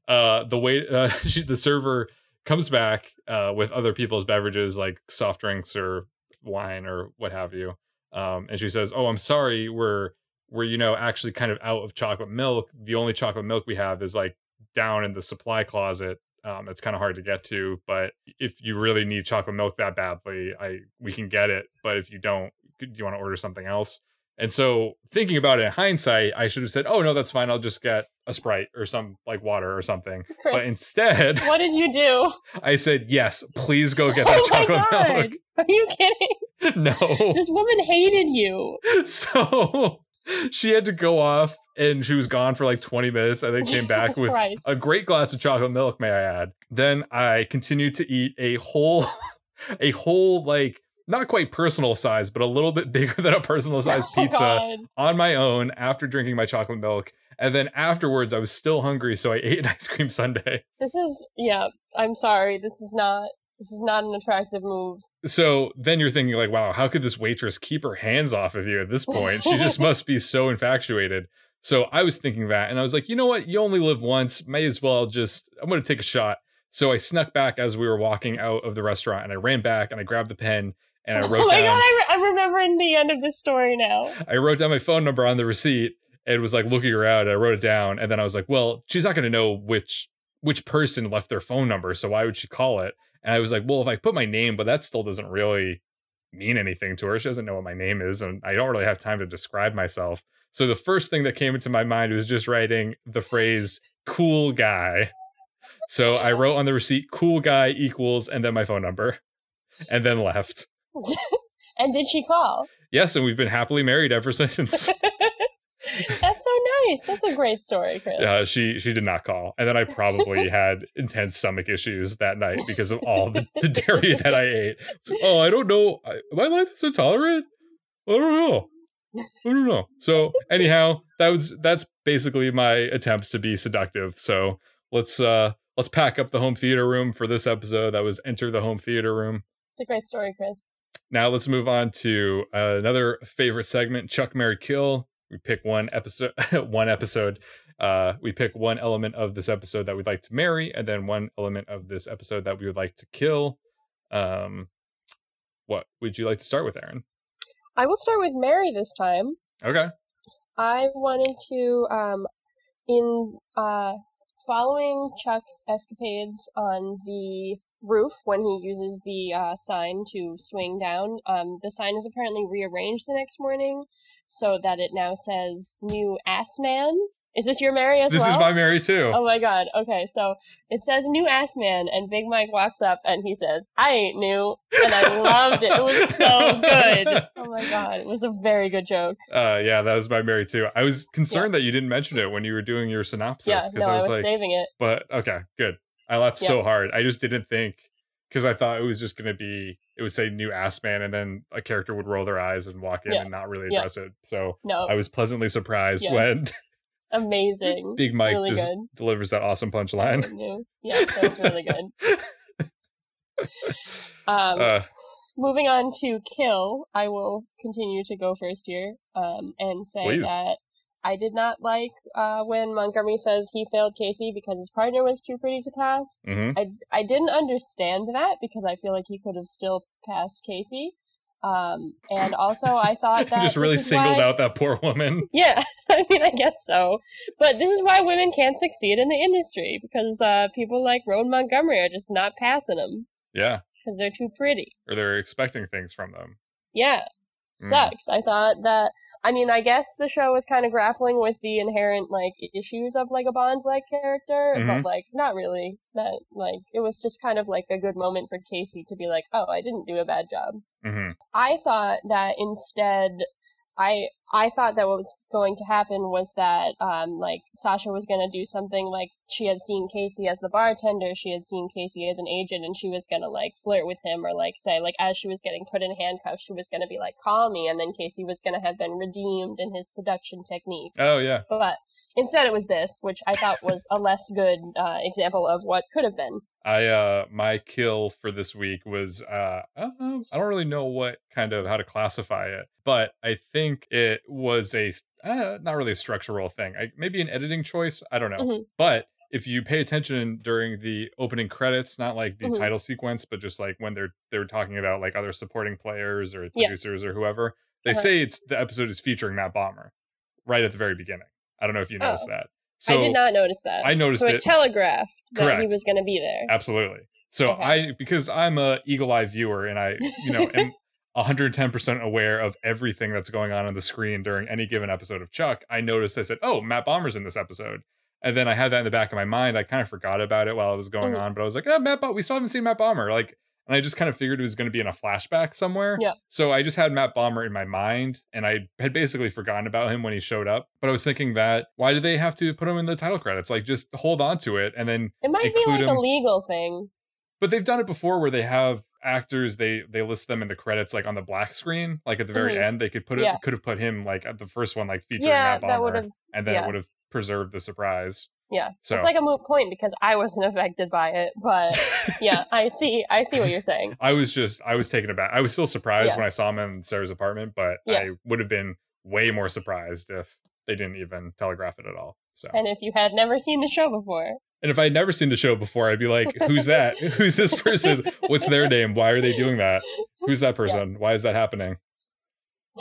Uh, the wait, uh, she, the server comes back uh, with other people's beverages like soft drinks or wine or what have you. Um, and she says, "Oh, I'm sorry, we're we're you know actually kind of out of chocolate milk. The only chocolate milk we have is like down in the supply closet. Um, it's kind of hard to get to, but if you really need chocolate milk that badly, I we can get it. But if you don't, do you want to order something else?" And so, thinking about it in hindsight, I should have said, "Oh no, that's fine. I'll just get a Sprite or some like water or something." Chris, But instead, what did you do? I said, "Yes, please go get oh that oh my chocolate god! Are you kidding? No. This woman hated you. So she had to go off, and she was gone for like twenty minutes. and then came back with Christ. a great glass of chocolate milk. May I add? Then I continued to eat a whole, a whole like. Not quite personal size, but a little bit bigger than a personal oh size Oh, pizza God. on my own after drinking my chocolate milk. And then afterwards, I was still hungry, so I ate an ice cream sundae. This is yeah. I'm sorry. This is not. This is not an attractive move. So then you're thinking, like, wow, how could this waitress keep her hands off of you at this point? She just must be so infatuated. So I was thinking that, and I was like, you know what? You only live once. May as well just, I'm going to take a shot. So I snuck back as we were walking out of the restaurant, and I ran back and I grabbed the pen and I oh wrote oh my down. god! I re- I'm remembering the end of the story now. I wrote down my phone number on the receipt and was like looking around. And I wrote it down, and then I was like, "Well, she's not going to know which which person left their phone number, so why would she call it?" And I was like, "Well, if I put my name, but that still doesn't really mean anything to her. She doesn't know what my name is, and I don't really have time to describe myself." So the first thing that came into my mind was just writing the phrase "cool guy." So I wrote on the receipt "cool guy equals" and then my phone number, and then left. and did she call? Yes, and we've been happily married ever since. That's so nice. That's a great story, Chris. Uh, she she did not call, and then I probably had intense stomach issues that night because of all the, the dairy that I ate. Like, oh, I don't know. I- Am I lactose intolerant? I don't know. I don't know. So anyhow, that was that's basically my attempts to be seductive. So let's uh let's pack up the home theater room for this episode. That was enter the home theater room. It's a great story, Chris. Now let's move on to uh, another favorite segment, Chuck Mary Kill. We pick one episode one episode. Uh, we pick one element of this episode that we'd like to marry, and then one element of this episode that we would like to kill. Um, what would you like to start with, Erin? I will start with Mary this time. Okay. I wanted to, um, in uh, following Chuck's escapades on the roof when he uses the uh, sign to swing down, um, the sign is apparently rearranged the next morning so that it now says "New Ass Man." Is this your Mary as This well? is my Mary too. Oh my god. Okay, so it says new ass man, and Big Mike walks up and he says, I ain't new. And I loved it. It was so good. Oh my god. It was a very good joke. Uh, yeah, that was my Mary too. I was concerned that you didn't mention it when you were doing your synopsis Yeah, no, I I was was like, saving it. but okay, good. I laughed Yeah. so hard. I just didn't think because I thought it was just going to be it would say new ass man and then a character would roll their eyes and walk in Yeah. and not really Yeah. address it. So No, I was pleasantly surprised Yes. when amazing. Big Mike really just good. delivers that awesome punchline. Yeah, that was really good. Um, Uh, moving on to kill, I will continue to go first here um, and say Please. that I did not like uh, when Montgomery says he failed Casey because his partner was too pretty to pass. mhm. I, I didn't understand that because I feel like he could have still passed Casey. Um, and also, I thought that just really singled why- out that poor woman. Yeah, I mean, I guess so. But this is why women can't succeed in the industry because uh, people like Roan Montgomery are just not passing them Yeah, because they're too pretty. or they're expecting things from them. Yeah. Mm. I thought that I mean, I guess the show was kind of grappling with the inherent like issues of like a Bond like character, Mhm. but like not really. That like it was just kind of like a good moment for Casey to be like, "Oh, I didn't do a bad job." hmm I thought that instead, I I thought that what was going to happen was that um like Sasha was gonna do something like she had seen Casey as the bartender, she had seen Casey as an agent, and she was gonna like flirt with him or like say like as she was getting put in handcuffs, she was gonna be like call me, and then Casey was gonna have been redeemed in his seduction technique. Oh yeah. But instead, it was this, which I thought was a less good uh, example of what could have been. I uh my kill for this week was uh I don't know- I don't really know what kind of how to classify it, but I think it was a uh, not really a structural thing. I, maybe an editing choice. I don't know. Mhm. But if you pay attention during the opening credits, not like the Mhm. title sequence, but just like when they're they're talking about like other supporting players or Yeah. producers or whoever, they Uh-huh. say it's the episode is featuring Matt Bomer right at the very beginning. I don't know if you noticed Oh. that. So I did not notice that. I noticed so it, it. telegraphed that he was going to be there. Absolutely. So Okay. I because I'm a eagle eye viewer and I you know am 110% aware of everything that's going on on the screen during any given episode of Chuck. I noticed I said, "Oh, Matt Bomer's in this episode." And then I had that in the back of my mind. I kind of forgot about it while it was going Mhm. on, but I was like, "Oh, Matt, Bo- we still haven't seen Matt Bomer." Like and I just kind of figured it was going to be in a flashback somewhere. Yeah. So I just had Matt Bomer in my mind and I had basically forgotten about him when he showed up. But I was thinking that why do they have to put him in the title credits? Like just hold on to it and then It might be like him- a legal thing. but they've done it before where they have actors they they list them in the credits like on the black screen like at the very Mhm. end they could put it Yeah. could have put him like at the first one like featuring Yeah, Matt Bomer and then it would have preserved the surprise Yeah, so it's like a moot point because I wasn't affected by it. But yeah, I see. I see what you're saying. I was just I was taken aback I was still surprised Yeah. when I saw him in Sarah's apartment but Yeah. I would have been way more surprised if they didn't even telegraph it at all so And if you had never seen the show before, and if I'd never seen the show before I'd be like who's that who's this person what's their name why are they doing that who's that person why is that happening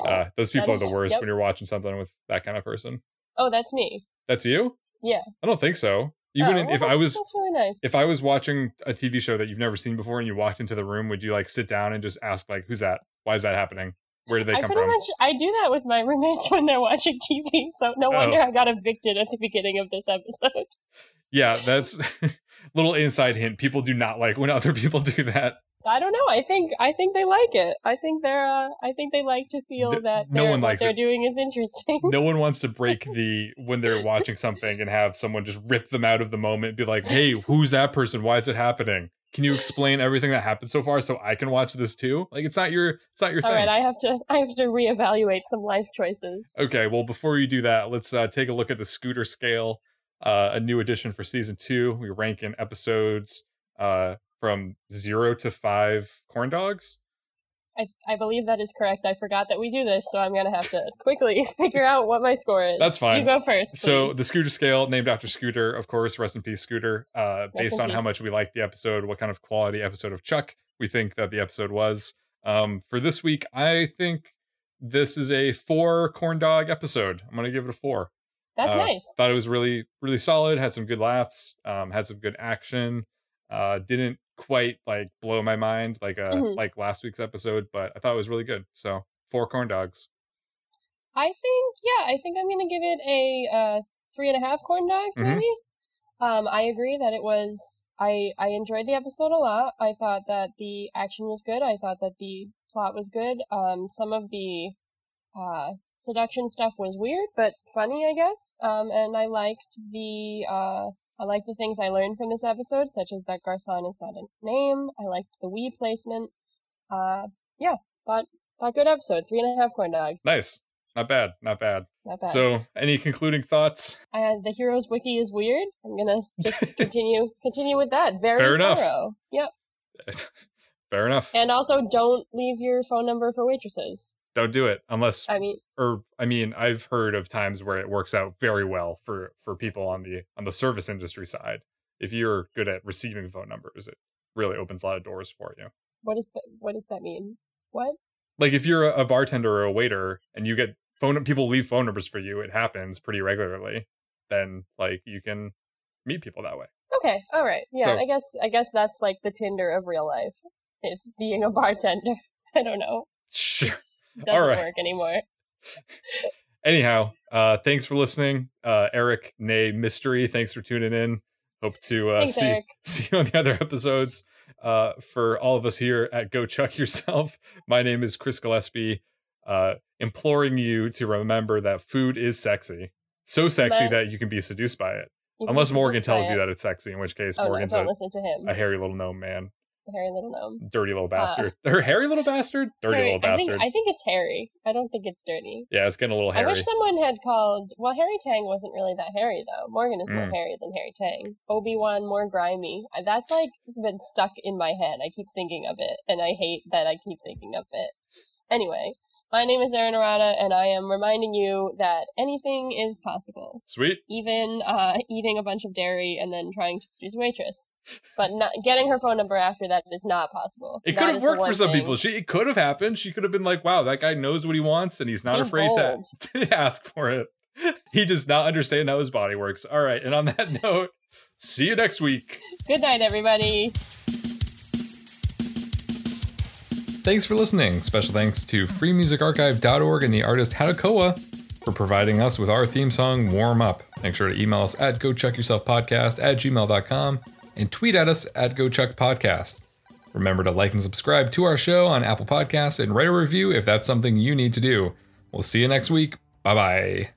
uh, those people That are the worst yep. when you're watching something with that kind of person. oh, that's me. That's you? Yeah. I don't think so. You Oh, wouldn't well, if I was That's really nice. if I was watching a TV show that you've never seen before and you walked into the room, would you like sit down and just ask like who's that? Why is that happening? Where did they I come from? much I do that with my roommates when they're watching TV. So no Oh. wonder I got evicted at the beginning of this episode. Yeah, that's little inside hint. People do not like when other people do that. I don't know. I think I think they like it. I think they're. Uh, I think they like to feel No- that no one what likes they're it. doing is interesting. No one wants to break the when they're watching something and have someone just rip them out of the moment and be like, "Hey, who's that person? Why is it happening? Can you explain everything that happened so far so I can watch this too?" Like it's not your it's not your All thing. right, I have to. I have to reevaluate some life choices. Okay, well, before you do that, let's uh, take a look at the scooter scale. Uh, a new addition for season two. We rank in episodes uh, from zero to five corn dogs. I, I believe that is correct. I forgot that we do this, so I'm gonna have to quickly figure out what my score is. That's fine. You go first. So the scooter scale, named after Scooter, of course. Rest in peace, Scooter. Uh, based on how much we liked the episode, what kind of quality episode of Chuck we think that the episode was. Um, for this week, I think this is a four corn dog episode. I'm gonna give it a four. That's uh, nice. thought it was really really solid had some good laughs um had some good action uh didn't quite like blow my mind like uh Mhm. like last week's episode but i thought it was really good so four corn dogs I think yeah, I think I'm gonna give it a uh, three and a half corn dogs, Mhm. maybe. Um, I agree that it was. I I enjoyed the episode a lot. I thought that the action was good. I thought that the plot was good. Um, some of the uh, seduction stuff was weird but funny, I guess. Um, and I liked the uh, I liked the things I learned from this episode, such as that Garcon is not a name. I liked the Wii placement. Uh, yeah, thought thought good episode. Three and a half corn dogs. nice not bad not bad, Not bad. so any concluding thoughts Uh, the heroes wiki is weird. I'm gonna just continue continue with that. Very Fair enough. thorough. Yep. fair enough And also, don't leave your phone number for waitresses. don't do it unless I mean, or i mean i've heard of times where it works out very well for for people on the on the service industry side if you're good at receiving phone numbers it really opens a lot of doors for you what is that? What does that mean? What? like if you're a, bartender or a waiter and you get phone people leave phone numbers for you it happens pretty regularly then like you can meet people that way Okay. All right. Yeah. So- I guess. I guess that's like the Tinder of real life. It's being a bartender. I don't know. sure doesn't right. work anymore. Anyhow, uh, thanks for listening. Uh, Eric, nay, Mystery, thanks for tuning in. Hope to uh, Thanks, see, Eric. see you on the other episodes. Uh, for all of us here at Go Chuck Yourself, my name is Chris Gillespie, uh, imploring you to remember that food is sexy. So sexy But- that you can be seduced by it. You Unless Morgan tells you it. that it's sexy, in which case Oh Morgan's don't a, listen to him. a hairy little gnome man. It's a hairy little gnome. Dirty little bastard. Her hairy little bastard? Dirty Harry- little I think, bastard. I think it's hairy. I don't think it's dirty. yeah, it's getting a little hairy. I wish someone had called. Well, Harry Tang wasn't really that hairy though. Morgan is more Mm. hairy than Harry Tang. Obi Wan more grimy. That's like it's been stuck in my head. I keep thinking of it, and I hate that I keep thinking of it. Anyway, my name is Erin Arata, and I am reminding you that anything is possible. Sweet. Even uh, eating a bunch of dairy and then trying to seduce a waitress, but not getting her phone number after that is not possible. It That could have worked for some thing. people. She it could have happened. She could have been like, "Wow, that guy knows what he wants, and he's not Be afraid to, to ask for it. He does not understand how his body works." All right, and on that note, see you next week. Good night, everybody. Thanks for listening. Special thanks to freemusicarchive.org and the artist Hadakoa for providing us with our theme song, Warm Up. Make sure to email us at gochuckyourselfpodcast at gmail.com and tweet at us at gochuckpodcast. Remember to like and subscribe to our show on Apple Podcasts and write a review if that's something you need to do. We'll see you next week. Bye bye.